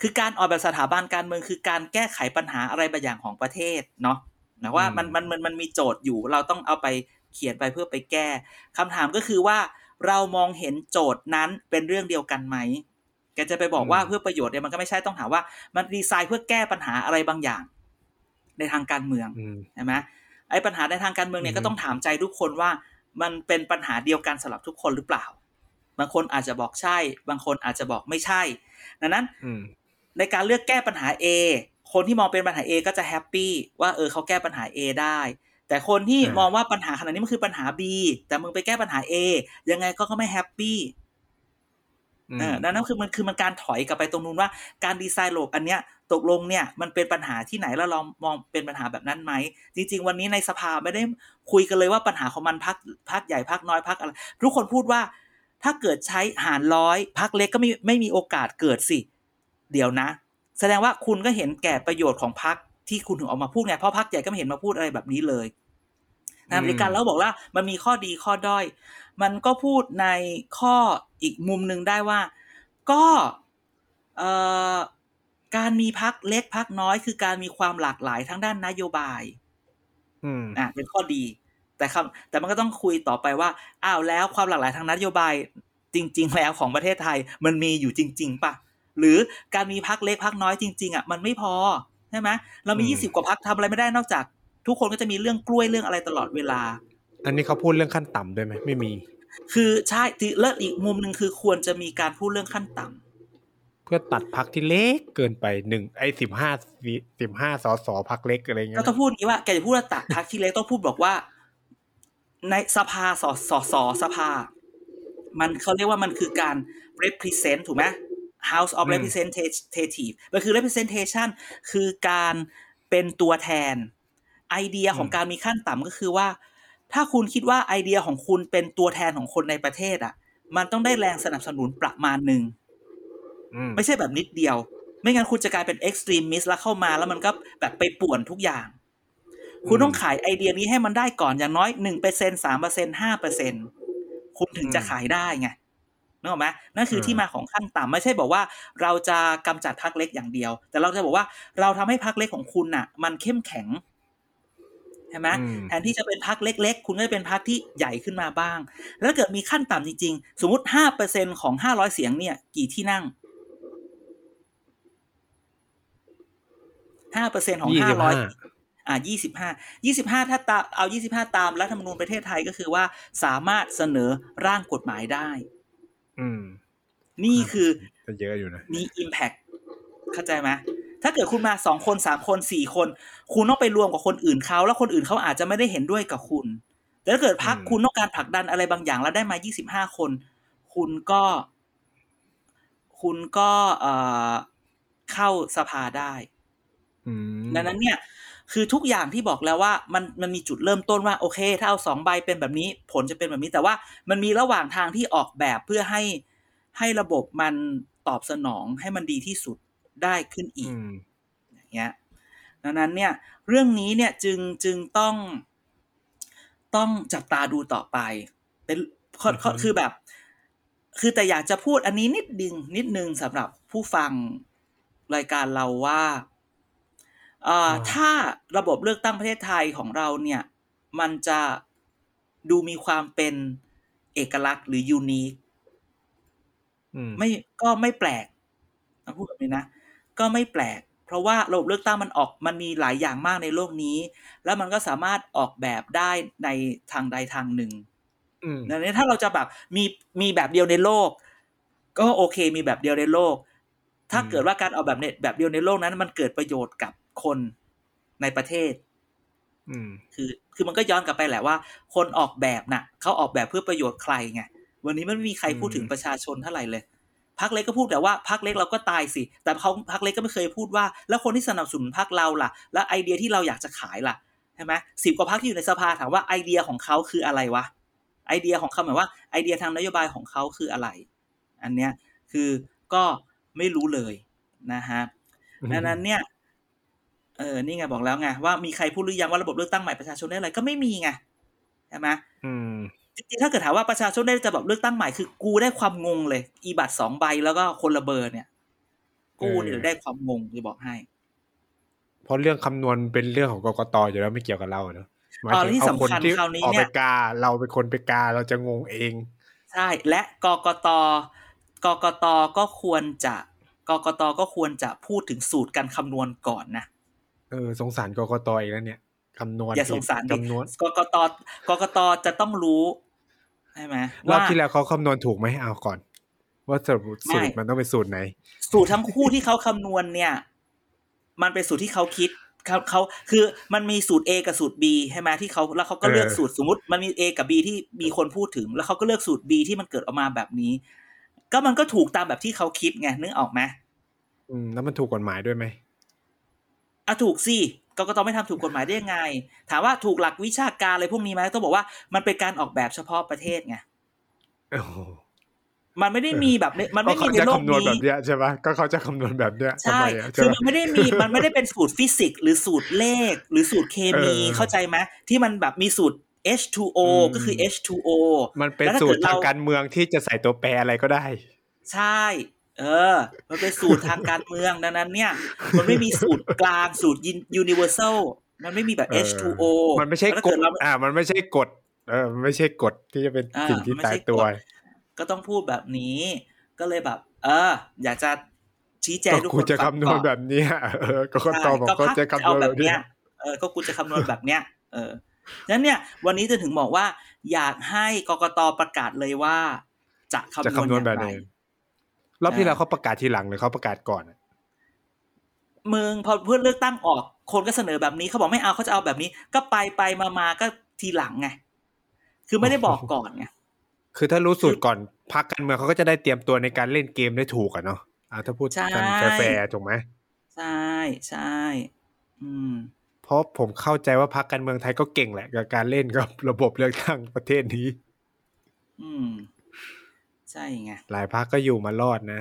คือการออกแบบสถาบันการเมืองคือการแก้ไขปัญหาอะไรบางอย่างของประเทศเนาะนะว่ามันมันมันมันมีโจทย์อยู่ เราต้องเอาไปเขียนไปเพื่อไปแก้คำถามก็คือว่าเรามองเห็นโจทย์นั้นเป็นเรื่องเดียวกันไหมแกจะไปบอกว่าอืมเพื่อประโยชน์เนี่ยมันก็ไม่ใช่ต้องถามว่ามันดีไซน์เพื่อแก้ปัญหาอะไรบางอย่าง ในทางการเมืองอืมใช่ไหมไอ้ปัญหาในทางการเมืองเนี่ยอือฮึก็ต้องถามใจทุกคนว่ามันเป็นปัญหาเดียวกันสำหรับทุกคนหรือเปล่า บางคนอาจจะบอกใช่ บางคนอาจจะบอกไม่ใช่ ดังนั้นอืมในการเลือกแก้ปัญหา A คนที่มองเป็นปัญหา A ก็จะแฮปปี้ว่าเออเขาแก้ปัญหา A ได้ แต่คนที่อ่ามมองว่าปัญหาขนาดนี้มันคือปัญหา B แต่มึงไปแก้ปัญหา A ยังไงก็ก็ไม่แฮปปี้อืมเออดังนั้นคือมันคือมันการถอยกลับไปตรงนู้นว่าการดีไซน์โลกอันเนี้ยตกลงเนี่ยมันเป็นปัญหาที่ไหนแล้วเรามองเป็นปัญหาแบบนั้นไหม จริง ๆ วันนี้ในสภาไม่ได้คุยกันเลยว่าปัญหาของมันพักพักใหญ่พักน้อยพักอะไร ทุกคนพูดว่า ถ้าเกิดใช้หารร้อยพักเล็กก็ไม่ไม่มีโอกาสเกิดสิ เดี๋ยวนะ แสดงว่าคุณก็เห็นแก่ประโยชน์ของพักที่คุณถึงออกมาพูดไงเพราะพักใหญ่ก็ไม่เห็นมาพูดอะไรแบบนี้เลยนะในการแล้วบอกว่ามันมีข้อดีข้อด้อย มันก็พูดในข้ออีกมุมหนึ่งได้ว่า ก็เอ่อการมีพักเล็กพักน้อย คือการมีความหลากหลายทั้งด้านนโยบายอืมอะเป็นข้อดี แต่คำแต่มันก็ต้องคุยต่อไปว่าอ้าวแล้วความหลากหลายทางนโยบายจริง ๆ แล้วของประเทศไทยมันมีอยู่จริง ๆปะหรือการมีพักเล็กพักน้อยจริง ๆอะมันไม่พอใช่ไหมเรามีอืมยี่สิบกว่าพักทำอะไรไม่ได้นอกจาก ทุกคนก็จะมีเรื่องกล้วยเรื่องอะไรตลอดเวลา อันนี้เขาพูดเรื่องขั้นต่ำด้วยไหมไม่มี คือใช่ที่เลิศอีกมุมหนึ่งคือควรจะมีการพูดเรื่องขั้นต่ำเพื่อตัดพักที่เล็กเกินไปหนึ่งไอ้สิบห้าสิบห้าสอสอพักเล็กอะไรเงี้ยก็ต้องพูดอย่างนี้ว่าแกจะพูดว่าตัดพักที่เล็กต้องพูดบอกว่า ในสภาสสสสภา มันเขาเรียกว่ามันคือการ represent ถูกไหม House of Representative มันคือ representation คือการเป็นตัวแทน ไอเดียของการมีขั้นต่ำก็คือว่า ถ้าคุณคิดว่าไอเดียของคุณเป็นตัวแทนของคนในประเทศอะ มันต้องได้แรงสนับสนุนประมาณหนึ่งอืมไม่ใช่แบบนิดเดียว ไม่งั้นคุณจะกลายเป็น extremist แล้วเข้ามาแล้วมันก็แบบไปป่วนทุกอย่าง คุณต้องขายไอเดียนี้ให้มันได้ก่อนอย่างน้อยหนึ่งเปอร์เซ็นสามเปอร์เซ็นห้าเปอร์เซ็นคุณถึงจะขายได้ไงนึกออกไหมนั่นคือที่มาของขั้นต่ำไม่ใช่บอกว่าเราจะกำจัดพักเล็กอย่างเดียว แต่เราจะบอกว่าเราทำให้พักเล็กของคุณน่ะ มันเข้มแข็งใช่ไหมอืมแทนที่จะเป็นพักเล็ก ๆ คุณก็จะเป็นพักที่ใหญ่ขึ้นมาบ้าง แล้วถ้าเกิดมีขั้นต่ำจริง ๆ สมมติห้าเปอร์เซ็นของห้าร้อยเสียงเนี่ย กี่ที่นั่งห้าเปอร์เซ็นของยี่ห้าสิบร้อยห้า อ่ายี่สิบห้ายี่สิบห้าถ้าตาเอายี่สิบห้าตามรัฐธรรมนูญประเทศไทยก็คือว่าสามารถเสนอร่างกฎหมายได้ อืม นี่คือก็เยอะอยู่นะมี Impact เข้าใจไหมถ้าเกิดคุณมาสองคนสามคนสี่คน คุณต้องไปรวมกับคนอื่นเขาแล้วคนอื่นเขาอาจจะไม่ได้เห็นด้วยกับคุณ แต่ถ้าเกิดพักอืมคุณต้องการผลักดันอะไรบางอย่างแล้วได้มายี่สิบห้าคน คุณก็ คุณก็เอ่อเข้าสภาได้อืมดังนั้นเนี่ย คือทุกอย่างที่บอกแล้วว่ามันมันมีจุดเริ่มต้นว่าโอเค ถ้าเอาสองใบเป็นแบบนี้ ผลจะเป็นแบบนี้ แต่ว่ามันมีระหว่างทางที่ออกแบบเพื่อให้ให้ระบบมันตอบสนองให้มันดีที่สุดได้ขึ้นอีอืกมอย่างเงี้ยดังนั้นเนี่ย เรื่องนี้เนี่ยจึงจึงต้อง ต้องจับตาดูต่อไป เป็นข้อข้ออือฮึคือแบบ คือแต่อยากจะพูดอันนี้นิดดึงนิดนึงสำหรับผู้ฟังรายการเราว่าเอ่อ ถ้าระบบเลือกตั้งประเทศไทยของเราเนี่ย มันจะดูมีความเป็นเอกลักษณ์หรือยูนิคอืมไม่ก็ไม่แปลกนะพูดแบบนี้นะ ก็ไม่แปลก เพราะว่าระบบเลือกตั้งมันออกมันมีหลายอย่างมากในโลกนี้ แล้วมันก็สามารถออกแบบได้ในทางใดทางหนึ่งอืมดังนั้นถ้าเราจะแบบมีมีแบบเดียวในโลก ก็โอเคมีแบบเดียวในโลก ถ้าเกิดว่าการออกแบบเนี่ยแบบเดียวในโลกนั้น มันเกิดประโยชน์กับ คนในประเทศอืมคือคือมันก็ย้อนกลับไปแหละว่า คนออกแบบน่ะเขาออกแบบเพื่อประโยชน์ใครไงวันนี้มันไม่มีใครพูดถึงประชาชนเท่าไหร่เลยพักเล็กก็พูดแต่ว่าพักเล็กเราก็ตายสิ แต่เขาพักเล็กก็ไม่เคยพูดว่า แล้วคนที่สนับสนุนพักเราล่ะ แล้วไอเดียที่เราอยากจะขายล่ะใช่ไหมสิบกว่าพักที่อยู่ในสภาถามว่าไอเดียของเขาคืออะไรวะไอเดียของเขาหมายว่าไอเดียทางนโยบายของเขาคืออะไร อันเนี้ยคือก็ไม่รู้เลยนะฮะดังนั้นเนี่ย เออ นี่ไงบอกแล้วไงว่ามีใครพูดหรือยังว่าระบบเลือกตั้งใหม่ประชาชนได้อะไรก็ไม่มีไงใช่ไหมอืมจริงๆถ้าเกิดถามว่าประชาชนได้จะแบบเลือกตั้งใหม่คือกูได้ความงงเลย อีบัตรสองใบแล้วก็คนละเบอร์เนี่ย กูเนี่ยเออได้ความงงจะบอกให้ เพราะเรื่องคำนวณเป็นเรื่องของกกตอยู่แล้วไม่เกี่ยวกับเราเนอะหมายอ๋อถึงที่เอาสำคนคัญที่คราวนี้ออกเนี่ไปยกาเราเป็นคนไปกาเราจะงงเอง ใช่ และกกตกกตก็ควรจะกกตก็ควรจะพูดถึงสูตรการคำนวณก่อนนะ เออสงสารกกตอีกแล้วเนี่ยคำนวณอย่าสงสารดิคำนวณกกตกกตจะต้องรู้ใช่ไหมรอบว่าที่แล้วเขาคำนวณถูกไหมเอาก่อน ว่าสรุปสูตรไม่มันต้องเป็นสูตรไหน สูตรทั้งคู่ที่เขาคำนวณเนี่ย มันเป็นสูตรที่เขาคิดเขาเขาคือมันมีสูตร A กับสูตร B ใช่ไหมที่เขาแล้วเขาก็เลือกเออสูตรสมมติ มันมี A กับ B ที่มีคนพูดถึง แล้วเขาก็เลือกสูตร B ที่มันเกิดออกมาแบบนี้ ก็มันก็ถูกตามแบบที่เขาคิดไงนึกออกไหมอืมแล้วมันถูกกฎหมายด้วยไหม อะถูกสิกกตไม่ทำถูกกฎหมายได้ยังไง ถามว่าถูกหลักวิชาการอะไรพวกนี้ไหมต้องบอกว่ามันเป็นการออกแบบเฉพาะประเทศไงโอ้โหมันไม่ได้มีแบบในมันก็ไม่มีเขาในจะโลกคำนวณนี้แบบเนี้ยใช่ปะก็เขาจะคำนวณแบบเนี้ยทำใช่ไมอะใช่คือปะมันไม่ได้มีมันไม่ได้เป็นสูตรฟิสิกส์หรือสูตรเลข หรือสูตรเคมีเออเข้าใจไหมที่มันแบบมีสูตร H2O อืมก็คือ H2O มันเป็นแล้วถ้าเกิดเราทางการเมืองที่จะใส่ตัวแปรอะไรก็ได้ ใช่ เออ มันเป็นสูตรทางการเมืองดังนั้นเนี่ย มันไม่มีสูตรกลางสูตร universal มันไม่มีแบบเออ H2O มันไม่ใช่แล้วถ้ากเกิฎดเราอ่า มันไม่ใช่กฎเออมันไม่ใช่กฎที่จะเป็นอ่าสิ่งที่มันไม่ตายใช่ตัวกฎก็ต้องพูดแบบนี้ ก็เลยแบบ เออ อยากจะชี้แจงก็ทุกกูคนจะฟังคำนวณก่อนแบบเนี้ยเออก็ใช่ตอบอกก็พรรคจะคำนเอาวณแบแบบบเนี้เนี้ยยเออก็กูจะคำนวณแบบเนี้ย เออฉะนั้นเนี่ย วันนี้จะถึงบอกว่า อยากให้กกตประกาศเลยว่า จะคำจะนวณคำนวณอแบย่าบงไหไรน รอบที่อ่าแล้วเขาประกาศทีหลังหรือเขาประกาศก่อนอะมึงพอเพื่อเลือกตั้งออก คนก็เสนอแบบนี้เขาบอกไม่เอาเขาจะเอาแบบนี้ ก็ไปไปมามาก็ทีหลังไงคือไม่ได้บอกก่อนไงคือถ้ารู้สูตรก่อนพักการเมืองเขาก็จะได้เตรียมตัวในการเล่นเกมได้ถูกอะเนาะอ่าถ้าพูดใช่กันแฟร์ๆถูกไหมใช่ใช่อืมเพราะผมเข้าใจว่าพักการเมืองไทยก็เก่งแหละกับการเล่นกับระบบเลือกตั้งประเทศนี้ อืม ใช่ไงหลายพักก็อยู่มารอดนะ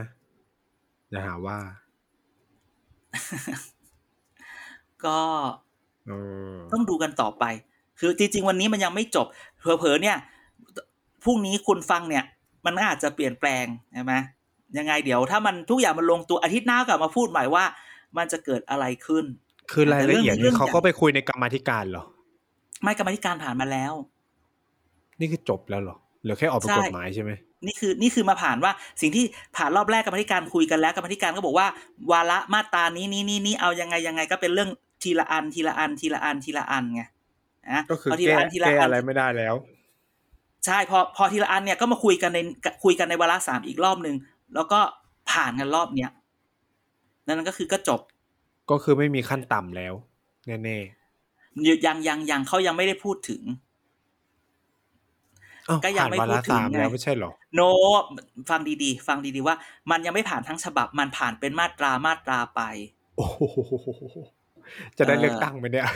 อย่าหาว่า ก็เออต้องดูกันต่อไป คือจริง ๆ วันนี้มันยังไม่จบเผลอๆเนี่ยพรุ่งนี้คุณฟังเนี่ย มันอาจจะเปลี่ยนแปลงใช่ไหมยังไงเดี๋ยวถ้ามันทุกอย่างมันลงตัวอาทิตย์หน้ากลับมาพูดใหม่ว่า มันจะเกิดอะไรขึ้น คือรายละเอียดแต่เรื่นี่องเขาก็ไปคุยในกรรมาธิการเหรอ ไม่กรรมาธิการผ่านมาแล้ว นี่คือจบแล้วเหรอเหลือแค่ออกเป็นใช่กฎหมายใช่ไหม นี่คือนี่คือมาผ่านว่าสิ่งที่ผ่านรอบแรกกรรมาธิการคุยกันแล้วกรรมาธิการก็บอกว่า วาระมาตรานี้นี้นี้นี้เอายังไงยังไงก็เป็นเรื่องทีละอันทีละอันทีละอันทีละอันไงนะก็คือพทีแก้ละอันทีละแก้อันอะไรไม่ได้แล้ว ใช่พอพอทีละอันเนี่ยก็มาคุยกันในคุยกันในวาระสามอีกรอบหนึ่งแล้วก็ผ่านกันรอบเนี้ยนั่นก็คือก็จบ ก็คือไม่มีขั้นต่ำแล้วแน่ยังยังยังเขายังไม่ได้พูดถึงๆอ้าวก็ยังผ่านไม่วาพูระดถึงสามไงแล้วไม่ใช่เหรอ โน ฟังดีๆ ฟังดีๆว่า มันยังไม่ผ่านทั้งฉบับ มันผ่านเป็นมาตรามาตราไป โอ้โหจะได้เออเลือกตั้งไหมเนี่ย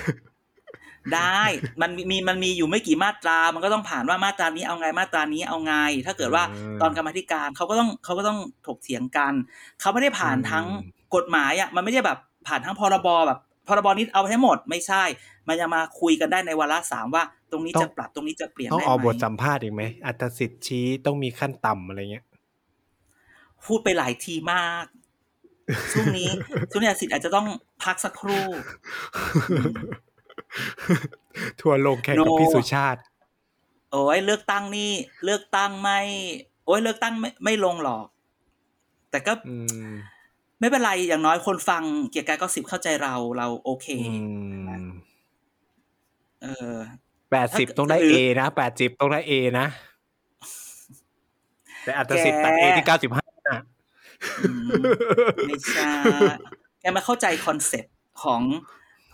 ได้ มันมีมีมันมีอยู่ไม่กี่มาตรา มันก็ต้องผ่านว่ามาตรานี้เอาไงมาตรานี้เอาไง ถ้าเกิดว่าอืมตอนกรรมาธิการเขาก็ต้องเขาก็ต้องถกเถียงกัน เขาไม่ได้ผ่านทั้งอืมกฎหมายอะ มันไม่ได้แบบผ่านทั้งพรบแบบ พรบนี้เอาให้หมดไม่ใช่ มันยังมาคุยกันได้ในวาระสามว่า ตรงนี้จะปรับตรงนี้จะเปลี่ยนต้องได้ออกไหบมทสัมภาษณ์อีกไหมอัตสิทธิ์ชี้ต้องมีขั้นต่ำอะไรเงี้ย พูดไปหลายทีมากช่วงนี้ช่วงนี้สิทธิ์อาจจะต้องพักสักครู่ ทัวร์ลงแข่งกับโนพี่สุชาติ โอ้ยเลือกตั้งนี่ เลือกตั้งไม่ โอ้ยเลือกตั้งไม่ไม่ลงหรอก แต่ก็อืม ไม่เป็นไรอย่างน้อยคนฟังเกียกกาย Gossip เข้าใจเราเราโอเคอืมเออแปดสิบถ้าต้องได้หรือเอนะแปดสิบต้องได้ A นะ แต่อรรถสิทธิ์แกตัด A ที่เก้าสิบห้าอืมไม่ใช่แกมาเข้าใจคอนเซ็ปต์ของ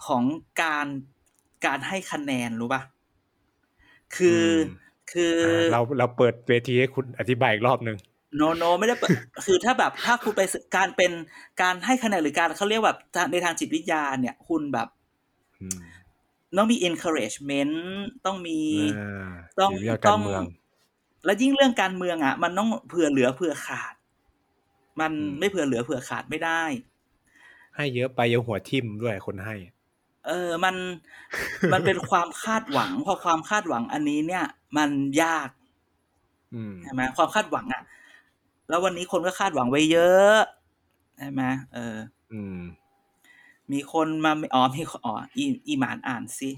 ของการการให้คะแนนรู้ป่ะ คืออคือเราเราเปิดเวทีให้คุณอธิบายอีกรอบหนึ่ง โนโนไม่ได้เปิดคือถ้าแบบถ้าคุณไปศึกการเป็นการให้คะแนนหรือการเขาเรียกแบบในทางจิตวิทยาเนี่ย คุณแบบอืมต้องมี encouragement ต้องมีอ่าต้องจิตวิทยาการเมืองแล้วยิ่งเรื่องการเมืองอะ มันต้องเผื่อเหลือเผื่อขาด มันอืมไม่เผื่อเหลือเผื่อขาดไม่ได้ ให้เยอะไปยังหัวทิ่มด้วยคนให้ เออมันมันเป็นความคาดหวัง พอความคาดหวังอันนี้เนี่ย มันยากอืมใช่ไหมความคาดหวังอะ แล้ววันนี้คนก็คาดหวังไว้เยอะใช่ไหมเออ อืม มีคนมาอ๋อมีอ๋ออีอีหมานอ่านสิ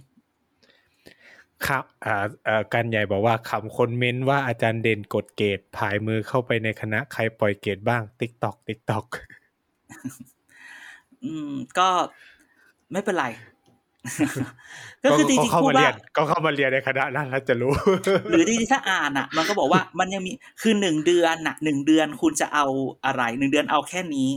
ครับอ่าอ่าการใหญ่บอกว่าคำคนเม้นว่าอาจารย์เด่นกดเกรดผายมือเข้าไปในคณะใครปล่อยเกรดบ้าง ติ๊กตอกติ๊กตอกอืม ก็ไม่เป็นไร ก็คือจริงเข้าๆพูมาดเรียว่านก็เข้ามาเรียนในคณะนั้นแล้วจะรู้ หรือจริงๆถ้าอ่านอะ มันก็บอกว่ามันยังมีคือหนึ่งเดือนน่ะหนึ่งเดือนคุณจะเอาอะไรหนึ่งเดือนเอาแค่นี้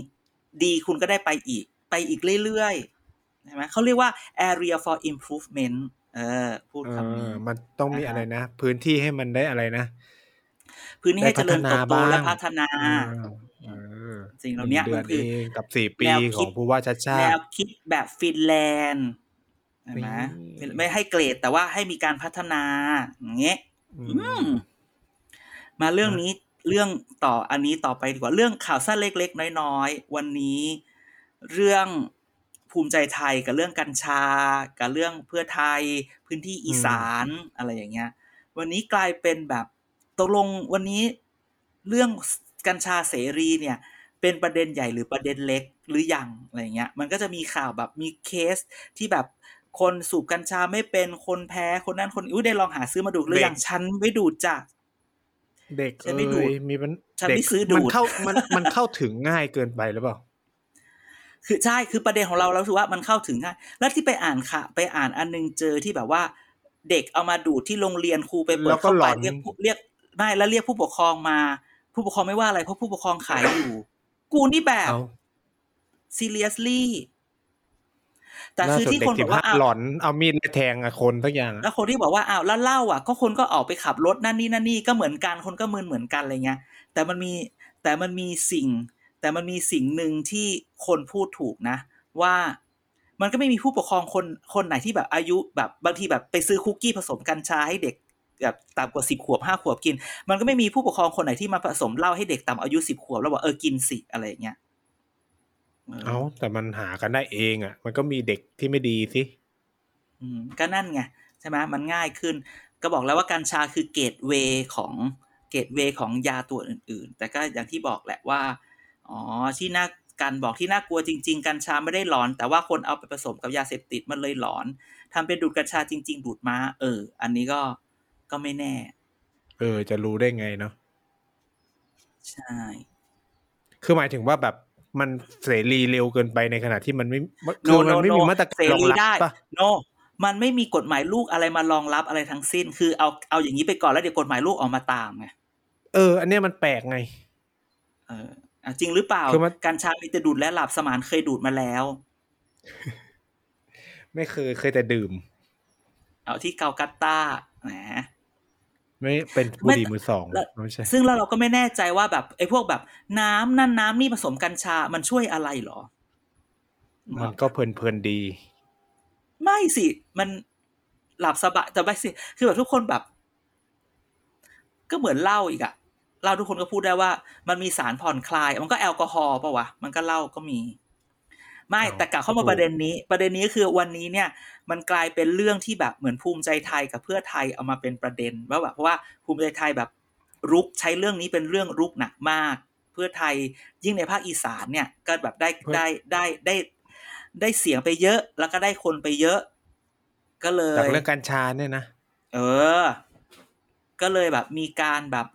ดีคุณก็ได้ไปอีก ไปอีกเรื่อยๆใช่ไหมเขาเรียกว่า area for improvement เออพูดเอคำนี้อมันต้องมีอ่าฮะอะไรนะ พื้นที่ให้มันได้อะไรนะ พื้นที่ให้เจริญเติบโตได้และพัพัฒฒนานาบ้างเออสิ่งเหล่านี้เดืมัอนนคือเองกับสี่ปีแนวคิขดองผู้ว่าชาติชาแนติวคิดแบบฟินแลนด์ ใช่ไหมนี่ไม่ให้เกรดแต่ว่าให้มีการพัฒนาอย่างเงี้ยอือืมมมาเรื่องนี้เรื่องต่ออันนี้ต่อไปดีกว่าเรื่องข่าวสั้นเล็กๆ น้อยๆ วันนี้ เรื่องภูมิใจไทยกับเรื่องกัญชา กับเรื่องเพื่อไทย พื้นที่อีสานอะไรอย่างเงี้ย วันนี้กลายเป็นแบบตกลงวันนี้เรื่องกัญชาเสรีเนี่ย เป็นประเด็นใหญ่หรือประเด็นเล็กหรือยังอะไรเงี้ย มันก็จะมีข่าวแบบมีเคสที่แบบ คนสูบกัญชาไม่เป็นคนแพ้คนนั้นคนนี้อุ้ยได้ลองหาซื้อมาดูหรือยังฉันไม่ดูดจ้ะเด็กฉันไม่ดูดเอ้ยมีมันฉันเด็กไม่ซื้อดูดมันเข้ามันมันเข้าถึงง่ายเกินไปหรือเปล่าคือใช่คือประเด็นของเราเราถือว่ามันเข้าถึงง่าย แล้วที่ไปอ่านค่ะ ไปอ่านอันนึงเจอที่แบบว่า เด็กเอามาดูดที่โรงเรียนครูไปเปิแล้ดวก็เข้าหลไปอนเรียกผู้เรียกไม่แล้วเรียกผู้ปกครองมา ผู้ปกครองไม่ว่าอะไรเพราะผู้ปกครองขายอยู่ กูนี่แบบเอา seriously แต่ล่าคือสุดที่เด็คกนสิบอบกห้าว่าอ้าวหลอนเอามีดมาแทงอะคนสักอย่างอะแล้วคนที่บอกว่าอ้าวแล้วเหล้าอะ ก็คนก็ออกไปขับรถนั่นนี่นั่นนี่ก็เหมือนกันคนก็มึนเหมือนกันอะไรเงี้ย แต่มันมีแต่มันมีสิ่ง แต่มันมีสิ่งหนึ่งที่คนพูดถูกนะ ว่ามันก็ไม่มีผู้ปกครองคนคนไหนที่แบบอายุแบบบางทีแบบไปซื้อคุกกี้ผสมกัญชาให้เด็กแบบต่ำกว่าสิบขวบห้าขวบกิน มันก็ไม่มีผู้ปกครองคนไหนที่มาผสมเหล้าให้เด็กต่ำอายุสิบขวบแล้วบอกเออกินสิอะไรอย่างเงี้ย เออเอาแต่มันหากันได้เองอะมันก็มีเด็กที่ไม่ดีสิอืมก็นั่นไงใช่ไหมมันง่ายขึ้น ก็บอกแล้วว่ากัญชาคือเกตเวย์ของเกตเวย์ของยาตัวอื่น ๆ แต่ก็อย่างที่บอกแหละว่า อ๋อที่น่าการบอกที่น่ากลัวจริง ๆ กัญชาไม่ได้หลอน แต่ว่าคนเอาไปผสมกับยาเสพติดมันเลยหลอนทำเป็นดูดกัญชาจริง ๆ ดูดมาเออ อันนี้ก็ก็ไม่แน่ เออ จะรู้ได้ไงเนาะใช่ คือหมายถึงว่าแบบ มันเสรีเร็วเกินไปในขณะที่มันไม่โนคือโนมันไม่โนมีมาตรกาเสรรองรีรับได้ปะโนมันไม่มีกฎหมายลูกอะไรมารองรับอะไรทั้งสิ้น คือเอาเอาอย่างนี้ไปก่อนแล้วเดี๋ยวกฎหมายลูกออกมาตามไงเออ อันเนี้ยมันแปลกไง เอออะจริงหรือเปล่าคือมันกัญชามีแต่ดูดและหลับสมานเคยดูดมาแล้ว ไม่เคยเคยแต่ดื่ม เอาที่เกากัตตาแหม ไม่เป็นบุไม่หรี่มือสองแล้วไม่ใช่ซึ่งแล้วเราก็ไม่แน่ใจว่าแบบไอ้พวกแบบน้ำนั่นน้ำนี่ผสมกัญชา มันช่วยอะไรเหรอ มันก็เพลินเพลินๆดี ไม่สิ มันหลับสบายแต่ไม่สิ คือแบบทุกคนแบบ ก็เหมือนเหล้าอีกอะเหล้าทุกคนก็พูดได้ว่า มันมีสารผ่อนคลาย มันก็แอลกอฮอล์ปะวะ มันก็เหล้าก็มี ไม่อ้าวแต่กลับเข้ามาถูกประเด็นนี้ ประเด็นนี้ก็คือวันนี้เนี่ยมันกลายเป็นเรื่องที่แบบเหมือนภูมิใจไทยกับเพื่อไทยเอามาเป็นประเด็นว่าแบบเพราะว่าภูมิใจไทยแบบรุกใช้เรื่องนี้เป็นเรื่องรุกหนักมาก เพื่อไทยยิ่งในภาคอีสานเนี่ยก็แบบได้ได้ได้ได้ได้เสียงไปเยอะ แล้วก็ได้คนไปเยอะ ก็เลยจากเรื่องกัญชาเนี่ยนะเออ ก็เลยแบบมีการแบบ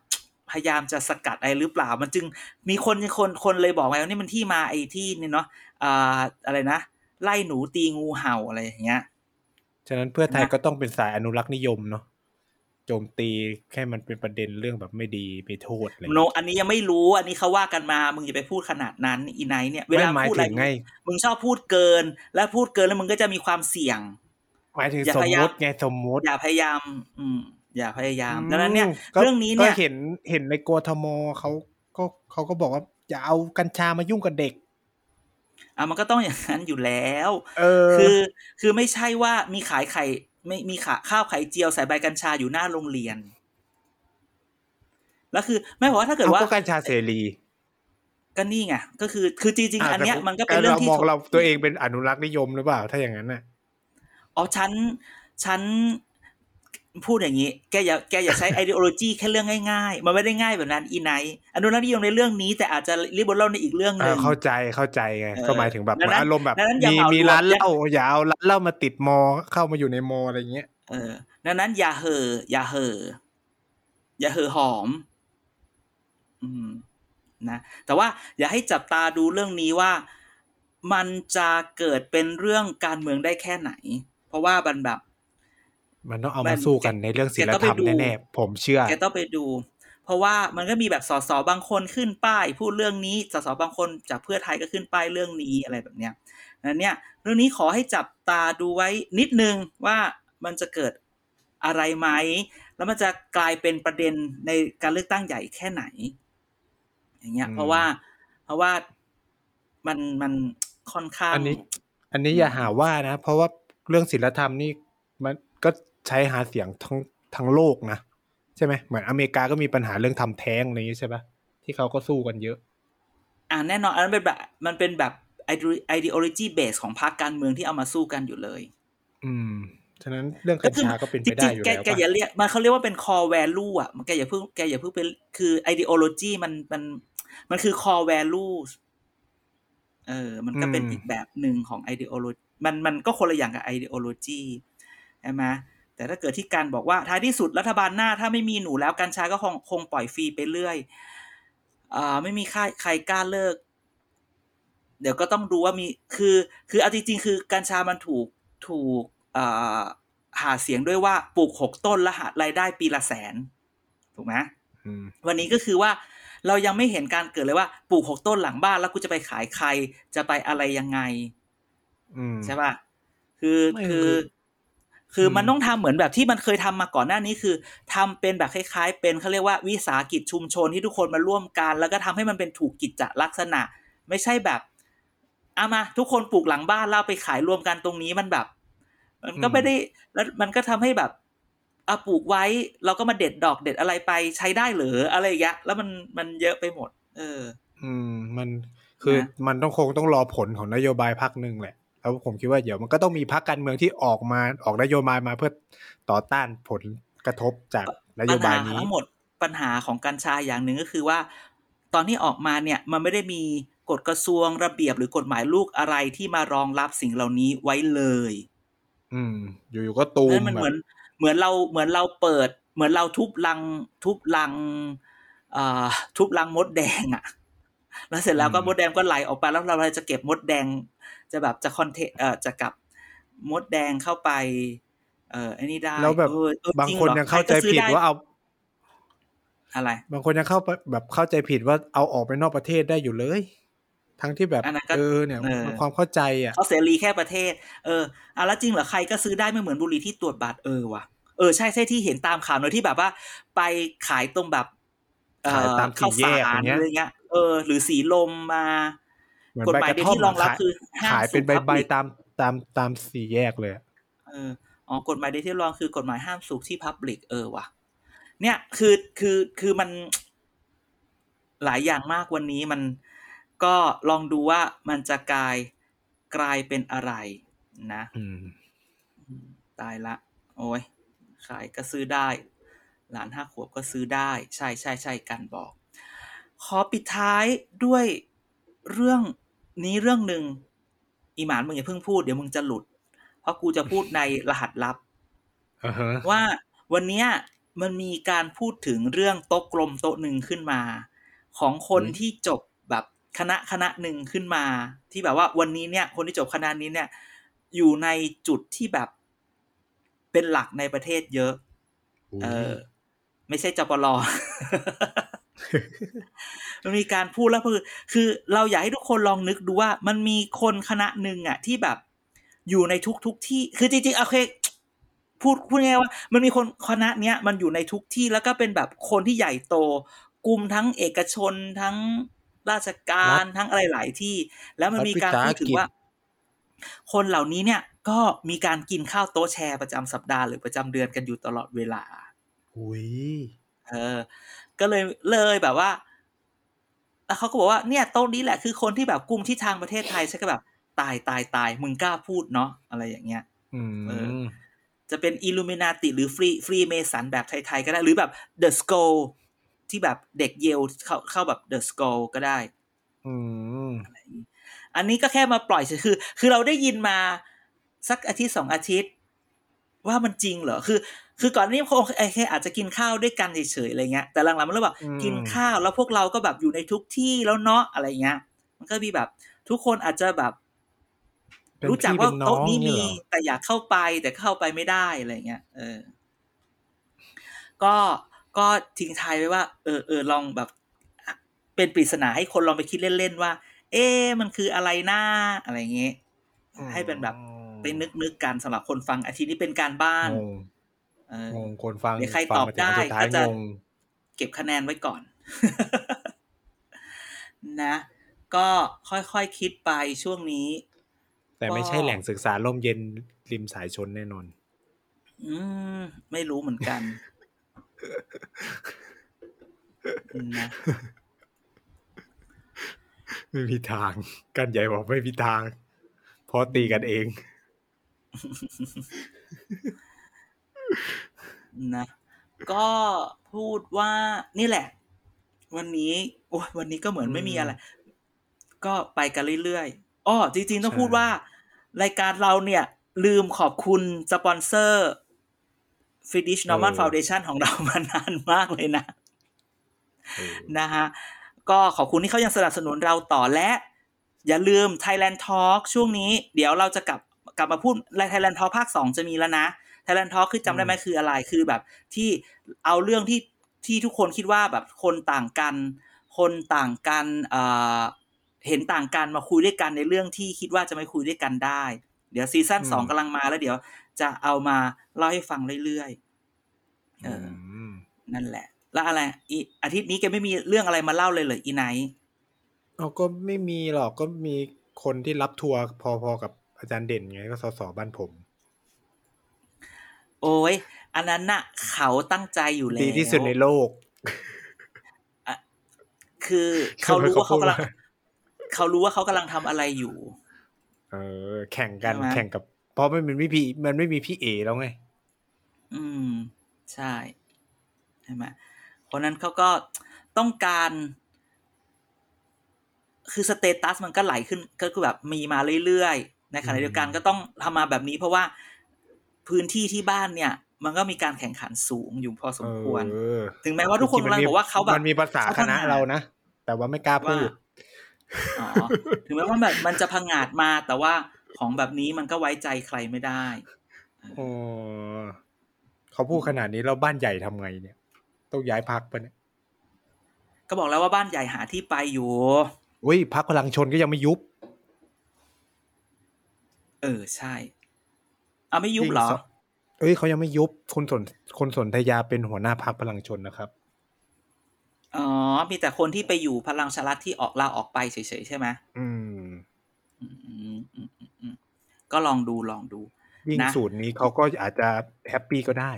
พยายามจะสกัดอะไรหรือเปล่า มันจึงมีคนคนคนเลยบอกไงว่านี่มันที่มาไอ้ที่นี่เนาะ อ่าอะไรนะ ไล่หนูตีงูเห่าอะไรอย่างเงี้ย ฉะนั้นเพื่อไทยนะก็ต้องเป็นสายอนุรักษ์นิยมเนาะโจมตีแค่มันเป็นประเด็นเรื่องแบบไม่ดีมีโทษอะไรโนอันนี้ยังไม่รู้อันนี้เขาว่ากันมา มึงอย่าไปพูดขนาดนั้นอีไนท์เนี่ย เวไม่ลาหมายพูดอะไรถึงไงมึงชอบพูดเกิน แล้วพูดเกินแล้วมึงก็จะมีความเสี่ยงหมายถึงอย่าสมพยายามมติไงสมมติ อย่าพยายาม อืม อย่าพยายามดังนั้นเนี่ยก็เรื่องนี้เนี่ยก็เห็นเห็นในกทมเขาก็เขาก็บอกว่าอย่าเอากัญชามายุ่งกับเด็ก อะมันก็ต้องอย่างนั้นอยู่แล้ว เออ คือ คือไม่ใช่ว่ามีขายไข่ ไม่มีขาข้าวไข่เจียวใส่ใบกัญชาอยู่หน้าโรงเรียน แล้วคือไม่บอกว่าถ้าเกิดเอาว่าก็กัญชาเสรีก็นี่ไงก็คือคือจริงๆอันเนี้ยแต่มันก็เป็นเรื่องที่มองเราตัวเองเป็นอนุรักษ์นิยมหรือเปล่าถ้าอย่างนั้นน่ะอ๋อฉันฉัน พูดอย่างนี้ แกอย่าแกอย่าใช้ ideology แค่เรื่องง่ายๆ มันไม่ได้ง่ายแบบนั้นอีไนท์อนุรักษ์นิยมในเรื่องนี้ แต่อาจจะริบเล่าในอีกเรื่องหเอนึ่องเข้าใจเข้าใจไงเออก็หมายถึงแบบดังนั้นอารมณ์แบบดังนั้นอย่ามีเหมารมีวมร้านอย่าเหล้าอย่าเอาร้านเหล้ามาติดมอเข้ามาอยู่ในมออะไรเงี้ยเออดังนั้น อย่าเห่ออย่าเห่ออย่าเห่อหอม อืมนะแต่ว่าอย่าให้จับตาดูเรื่องนี้ว่ามันจะเกิดเป็นเรื่องการเมืองได้แค่ไหน เพราะว่ามันแบบ มันต้องเอามัมานสู้กันในเรื่องศีลแกต้องธรไปรมดูแน่ๆผมเชื่อแกต้องไปดู เพราะว่ามันก็มีแบบสสบางคนขึ้นป้าย พูดเรื่องนี้สสบางคนจากเพื่อไทยก็ขึ้นป้ายเรื่องนี้อะไรแบบเนี้ยนั้นเนี่ย เรื่องนี้ขอให้จับตาดูไว้นิดนึงว่ามันจะเกิดอะไรไหม แล้วมันจะกลายเป็นประเด็นในการเลือกตั้งใหญ่แค่ไหน อย่างเงี้ยอืมเพราะว่าเพราะว่ามันมันค่อนข้างอันนี้ อันนี้อย่าหาว่านะ เพราะว่าเรื่องศีลธรรมนี่มันก็ ใช้หาเสียงทั้งทั้งโลกนะใช่ไหมเหมือนอเมริกาก็มีปัญหาเรื่องทำแท้งอะไรอย่างนี้ใช่ปะที่เขาก็สู้กันเยอะ อ่าแน่นอนอันนั้นเป็นแบบมันเป็นแบบ ideology base ของพรรคการเมืองที่เอามาสู้กันอยู่เลย อืมฉะนั้นเรื่องกัญชาก็เป็นจไปได้ริงอยู่ๆแกแล้วแกปะอย่าเรียกมันเขาเรียกว่าเป็น core value อะมันแกอย่าเพิ่งแกอย่าเพิ่งเป็นคือ ideology มันมันมันคือ core values เออ มันก็เป็นอืมอีกแบบหนึ่งของ ideology มันมันก็คนละอย่างกับ ideology ใช่ไหม แต่ถ้าเกิดที่การบอกว่าท้ายที่สุดรัฐบาลหน้าถ้าไม่มีหนูแล้วกัญชาก็คงคงปล่อยฟรีไปเรื่อยอ่าไม่มีใครใครกล้าเลิก เดี๋ยวก็ต้องดูว่ามีคือ คือเอาจริงๆคือกัญชามันถูกถูกอ่าหาเสียงด้วยว่าปลูกหกต้นแล้วหารายได้ปีละแสน ถูกไหมอืมวันนี้ก็คือว่าเรายังไม่เห็นการเกิดเลยว่าปลูกหกต้นหลังบ้านแล้วกูจะไปขายใครจะไปอะไรยังไงอืมใช่ป่ะคือไม่คือ คือคืออมมันต้องทำเหมือนแบบที่มันเคยทำมาก่อนหน้านี้คือทำเป็นแบบคล้าย ๆ เป็นเขาเรียกว่าวิสาหกิจชุมชนที่ทุกคนมาร่วมกัน แล้วก็ทำให้มันเป็นถูกกิจจลักษณะ ไม่ใช่แบบเอามา ทุกคนปลูกหลังบ้านแล้วเอาไปขายรวมกันตรงนี้มันแบบ มันก็ไม่ได้แล้วมันก็ทำให้แบบเอาปลูกไว้เราก็มาเด็ดดอกเด็ดอะไรไปใช้ได้เหรืออะไรอย่างเงี้ยแล้วมันมันเยอะไปหมด เออ อืม มันคือนะมันต้องคงต้องรอผลของนโยบายพักหนึ่งแหละ แล้วผมคิดว่าเดี๋ยวมันก็ต้องมีพักการเมืองที่ออกมาออกนโยบายมาเพื่อต่อต้านผลกระทบจากนโยปัญบาหายนี้ทั้งหมดปัญหาของกัญชาอย่างหนึ่งก็คือว่า ตอนที่ออกมาเนี่ยมันไม่ได้มีกฎกระทรวงระเบียบหรือกฎหมายลูกอะไรที่มารองรับสิ่งเหล่านี้ไว้เลย อืม อยู่ๆก็ตูมนั่นมันแบเหมือบนเหมือนเราเหมือนเราเปิด เหมือนเราทุบลัง ทุบลังเอ่อทุบลังมดแดงอะ่ะ แล้วเสร็จแล้วก็มดแดงก็ไหลออกไปแล้วเราจะเก็บมดแดง จะแบบจะคอนเทเอ่อจะกลับมดแดงเข้าไป เอ่อไอ้นี่ได้แล้วแบบเออเออบางจริคนหรอยังเข้าใจรก็ซื้ผิดไว่าเอาอะไร บางคนยังเข้าไปแบบเข้าใจผิดว่าเอาออกไปนอกประเทศได้อยู่เลย ทั้งที่แบบอันนั้นก็เออเนี่ยเออมันความเข้าใจอะเขาเสรีแค่ประเทศ เอออะแล้วจริงเหรอใครก็ซื้อได้ไม่เหมือนบุหรี่ที่ตรวจบัตรเออว่ะเออใช่ใช่ที่เห็นตามข่าวเนอะที่แบบว่า ไปขายตรงแบบ เอ่อขายตามสี่ข้าวแยสากอรย่างเงี้ยอะไรเงี้ย เออ หรือสีลมมาเหมือน กฎใบหมายกระเดียวท่อมที่รองรับขายคือห้ามขายเป็นสูใบบใบ public ตามตามตามสี่แยกเลยอะเอออ๋อกฎหมายเดียวที่รองคือกฎหมายห้ามสูบที่พับลิกเออว่ะเนี่ยคือคือคือมันหลายอย่างมากวันนี้มันก็ลองดูว่ามันจะกลายกลายเป็นอะไรนะอืมอืมตายละ โอ้ยขายก็ซื้อได้ หลานห้าขวบก็ซื้อได้ ใช่ใช่ใช่กันบอก ขอปิดท้ายด้วยเรื่อง นี้เรื่องหนึ่งอีหมานมึงอย่าเพิ่งพูดเดี๋ยวมึงจะหลุด เพราะกูจะพูดในรหัสลับอ่าฮะว่าวันเนี้ยมันมีการพูดถึงเรื่องโต๊ะกลมโต๊ะหนึ่งขึ้นมา ของคนที่จบแบบคณะคณะหนึ่งขึ้นมา ที่แบบว่าวันนี้เนี่ย คนที่จบคณะนี้เนี่ย อยู่ในจุดที่แบบเป็นหลักในประเทศเยอะ เออ ไม่ใช่จปร มันมีการพูดแล้วคือคือเราอยากให้ทุกคนลองนึกดูว่า มันมีคนคณะหนึ่งอะ ที่แบบอยู่ในทุกทุกๆที่ คือจริงๆโอเคพูดพูดง่ายๆว่า มันมีคนคณะเนี้ยมันอยู่ในทุกที่แล้วก็เป็นแบบคนที่ใหญ่โตกลุ่มทั้งเอกชนทั้งราชการทั้งอะไรหลายที่ แล้วมันมีการพูดถึงว่า คนเหล่านี้เนี่ย ก็มีการกินข้าวโต๊ะแชร์ประจำสัปดาห์หรือประจำเดือนกันอยู่ตลอดเวลาอุ้ยเออ ก็เลยเลยแบบว่า แล้วเขาก็บอกว่าเนี่ยโต๊ะนี้แหละคือคนที่แบบกลุ่มที่ทางประเทศไทยฉันก็แบบ ตายตายตายมึงกล้าพูดเนาะอะไรอย่างเงี้ยอืมเออจะเป็นอิลูมินาติหรือ free Freemason แบบไทยๆก็ได้ หรือแบบ the skull ที่แบบเด็กเยลเข้าเข้าแบบ the skull ก็ได้อืมอันนี้ก็แค่มาปล่อยเฉยคือ คือเราได้ยินมาสักอาทิตย์สองอาทิตย์ ว่ามันจริงเหรอคือ คือก่อนหนานี้คงไอ้แค่อาจจะกินข้าวด้วยกันเฉยๆอะไรเงี้ยแต่หลังๆมันเริ่มแบบอืมกินข้าวแล้วพวกเราก็แบบอยู่ในทุกที่แล้วเนาะอะไรเงี้ย มันก็มีแบบ ทุกคนอาจจะแบบเป็นรู้จักพี่ว่าเป็นน้อโต๊ะงนี้เนี่ยมีเหรอแต่อยากเข้าไปแต่เข้าไปไม่ได้อะไรเงี้ยเออ ก็ก็ทิ้งท้ายไว้ว่า เออเออลองแบบ เป็นปริศนาให้คนลองไปคิดเล่นๆว่า เอ๊ะมันคืออะไรหน้าอะไรเงี้ยให้เป็นแบบ ไปนึกนึกๆกันสำหรับคนฟังอาทิตย์นี้เป็นการบ้านงงเอองงคนฟังเดี๋ยวใครฟังตอบมาถึงได้สุดท้ายก็จะงงเก็บคะแนนไว้ก่อน นะ ก็ค่อยๆคคิดไปช่วงนี้ แต่ไม่ใช่แหล่งศึกษาร่มเย็นริมสายชนแน่นอน อืม ไม่รู้เหมือนกันนะไม่มีทาง กันใหญ่บอกไม่มีทาง เพราะตีกันเอง นะ ก็พูดว่านี่แหละ วันนี้โอ้ยวันนี้ก็เหมือนไม่มีอะไร ก็ไปกันเรื่อยๆอ้อจริงๆ ต้องพูดว่า รายการเราเนี่ย ลืมขอบคุณสปอนเซอร์ฟิดิชนอร์ม l นฟาวเดชันของเรามานานมากเลยนะเออนะฮะ ก็ขอบคุณที่เขายังสนับสนุนเราต่อและ อย่าลืม Thailand Talk ช่วงนี้ เดี๋ยวเราจะกลับ กลับมาพูด Thailand Talk ภาคสองจะมีแล้วนะ Thailand Talk คือจำได้ไหมคืออะไรคือแบบที่เอาเรื่องที่ที่ทุกคนคิดว่าแบบคนต่างกัน คนต่างกันเอ่อเห็นต่างกันมาคุยด้วยกันในเรื่องที่คิดว่าจะไม่คุยด้วยกันได้ เดี๋ยวซีซั่นสองกำลังมาแล้วเดี๋ยวจะเอามาเล่าให้ฟังเรื่อยๆเออมนั่นแหละ แล้วอะไรอีอาทิตย์นี้แกไม่มีเรื่องอะไรมาเล่าเลยเหรออีไนท์เอาก็ไม่มีหรอกก็มีคนที่รับทัวร์พอๆกับ อาจารย์เด่นไงก็สสบ้านผม โอ้ยอันนั้นน่ะ เขาตั้งใจอยู่แล้วดีที่สุดในโลกคือเขารู้ว่าเขากำลังทำไมเขาพูดว่าเขารู้ว่าเขากำลังทำอะไรอยู่ เออ แข่งกันใช่ไหมแข่งกับ เพราะมันไม่มีพี่มันไม่มีพี่เอแล้วไง อืม ใช่ใช่ไหมเพราะนั้นเขาก็ต้องการ คือสเตตัสมันก็ไหลขึ้นก็คือแบบมีมาเรื่อยๆ ในขณะเดียวกันอืมก็ต้องทำมาแบบนี้เพราะว่าพื้นที่ที่บ้านเนี่ย มันก็มีการแข่งขันสูงอยู่พอสมควรเออถึงแม้ว่าทุกคนกำลังบอกว่าเขาแบบมันมีภาษาคณะเรานะ แต่ว่าไม่กล้าพูดอ๋อถึงแม้ว่าแบบมันจะพังงาดมาแต่ว่าของแบบนี้มันก็ไว้ใจใครไม่ได้โอ้เขาพูดขนาดนี้แล้วบ้านใหญ่ทำไงเนี่ย ต้องย้ายพักปะเนี่ยก็บอกแล้วว่าบ้านใหญ่หาที่ไปอยู่อุ้ยพักพลังชนก็ยังไม่ยุบ เออใช่เอาไม่ยุบเหรอจริงสเอ้ยเขายังไม่ยุบคนสนคนสนธยาเป็นหัวหน้าพักพลังชนนะครับอ๋อ มีแต่คนที่ไปอยู่พลังชารัฐที่ออกลาออกไปเฉยๆใช่ไหมอืมอืมอืมอืมอืมอืมก็ลองดูลองดูยิ่งนะสูตรนี้เขาก็อาจจะแฮปปี้ก็ได้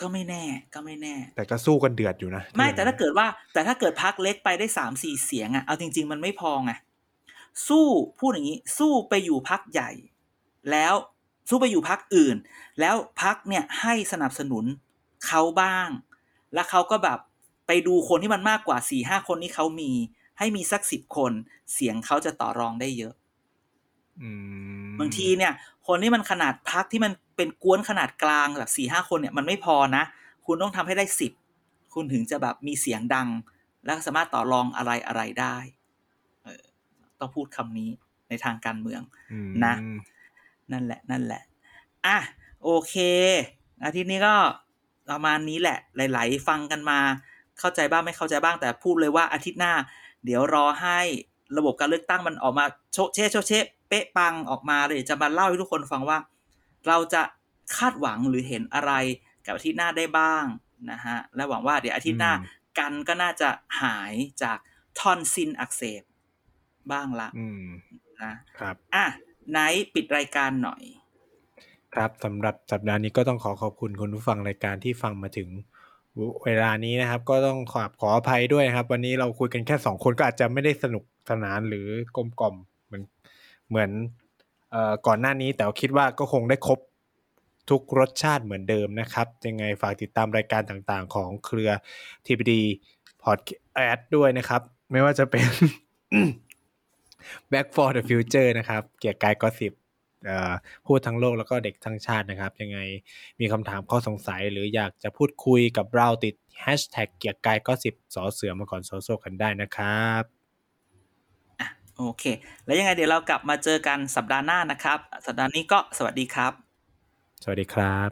ก็ไม่แน่ ก็ไม่แน่ แต่ก็สู้กันเดือดอยู่นะ ไม่แต่ถ้าเกิดว่า แต่ถ้าเกิดพักเล็กไปได้สามสี่เสียงอะเอาจริง ๆ มันไม่พอไง สู้พูดอย่างนี้ สู้ไปอยู่พักใหญ่ แล้วสู้ไปอยู่พักอื่น แล้วพักเนี่ยให้สนับสนุนเขาบ้าง แล้วเขาก็แบบไปดูคนที่มันมากกว่าสี่ห้าคนที่เขามี ให้มีสักสิบคนเสียงเขาจะต่อรองได้เยอะอืมบางทีเนี่ย คนที่มันขนาดพักที่มันเป็นกวนขนาดกลางแบบสี่ห้าคนเนี่ยมันไม่พอนะ คุณต้องทำให้ได้สิบคุณถึงจะแบบมีเสียงดัง และสามารถต่อรองอะไรอะไรได้เออ ต้องพูดคำนี้ในทางการเมืองอืมนะ นั่นแหละ นั่นแหละ อะ โอเค อาทิตย์นี้ก็ประมาณนี้แหละ หลาย ๆ ฟังกันมา เข้าใจบ้างไม่เข้าใจบ้างแต่พูดเลยว่าอาทิตย์หน้า เดี๋ยวรอให้ระบบการเลือกตั้งมันออกมาโชะเชะโชะเชะเป๊ะปังออกมาเลยจะมาเล่าให้ทุกคนฟังว่า เราจะคาดหวังหรือเห็นอะไรกับอาทิตย์หน้าได้บ้างนะฮะและหวังว่าเดี๋ยวอาทิตย์หน้ากันก็น่าจะหายจากทอนซินอักเสบ บ้างละอืมนะครับ อะไหนปิดรายการหน่อย ครับสำหรับสัปดาห์นี้ก็ต้องขอขอบคุณคุณผู้ฟังรายการที่ฟังมาถึงเวลานี้นะครับ ก็ต้องขอขออภัยด้วยนะครับ วันนี้เราคุยกันแค่สองคนก็อาจจะไม่ได้สนุกสนานหรือกลมกล่อมเหมือนเหมือนเอ่อก่อนหน้านี้แต่ว่าคิดว่าก็คงได้ครบทุกรสชาติเหมือนเดิมนะครับ ยังไงฝากติดตามรายการต่างๆ ของเครือ TPD Podcast ด้วยนะครับ ไม่ว่าจะเป็น Back for the Future นะครับ เกียร์กายก็สิบเอ่อพูดทั้งโลกแล้วก็เด็กทั้งชาตินะครับ ยังไงมีคำถามข้อสงสัย หรืออยากจะพูดคุยกับเราติด hashtag เกียร์กายก็สิบสอเสือมาก่อนโซโซกันได้นะครับโอเค แล้วยังไงเดี๋ยวเรากลับมาเจอกันสัปดาห์หน้านะครับ สัปดาห์นี้ก็สวัสดีครับ สวัสดีครับ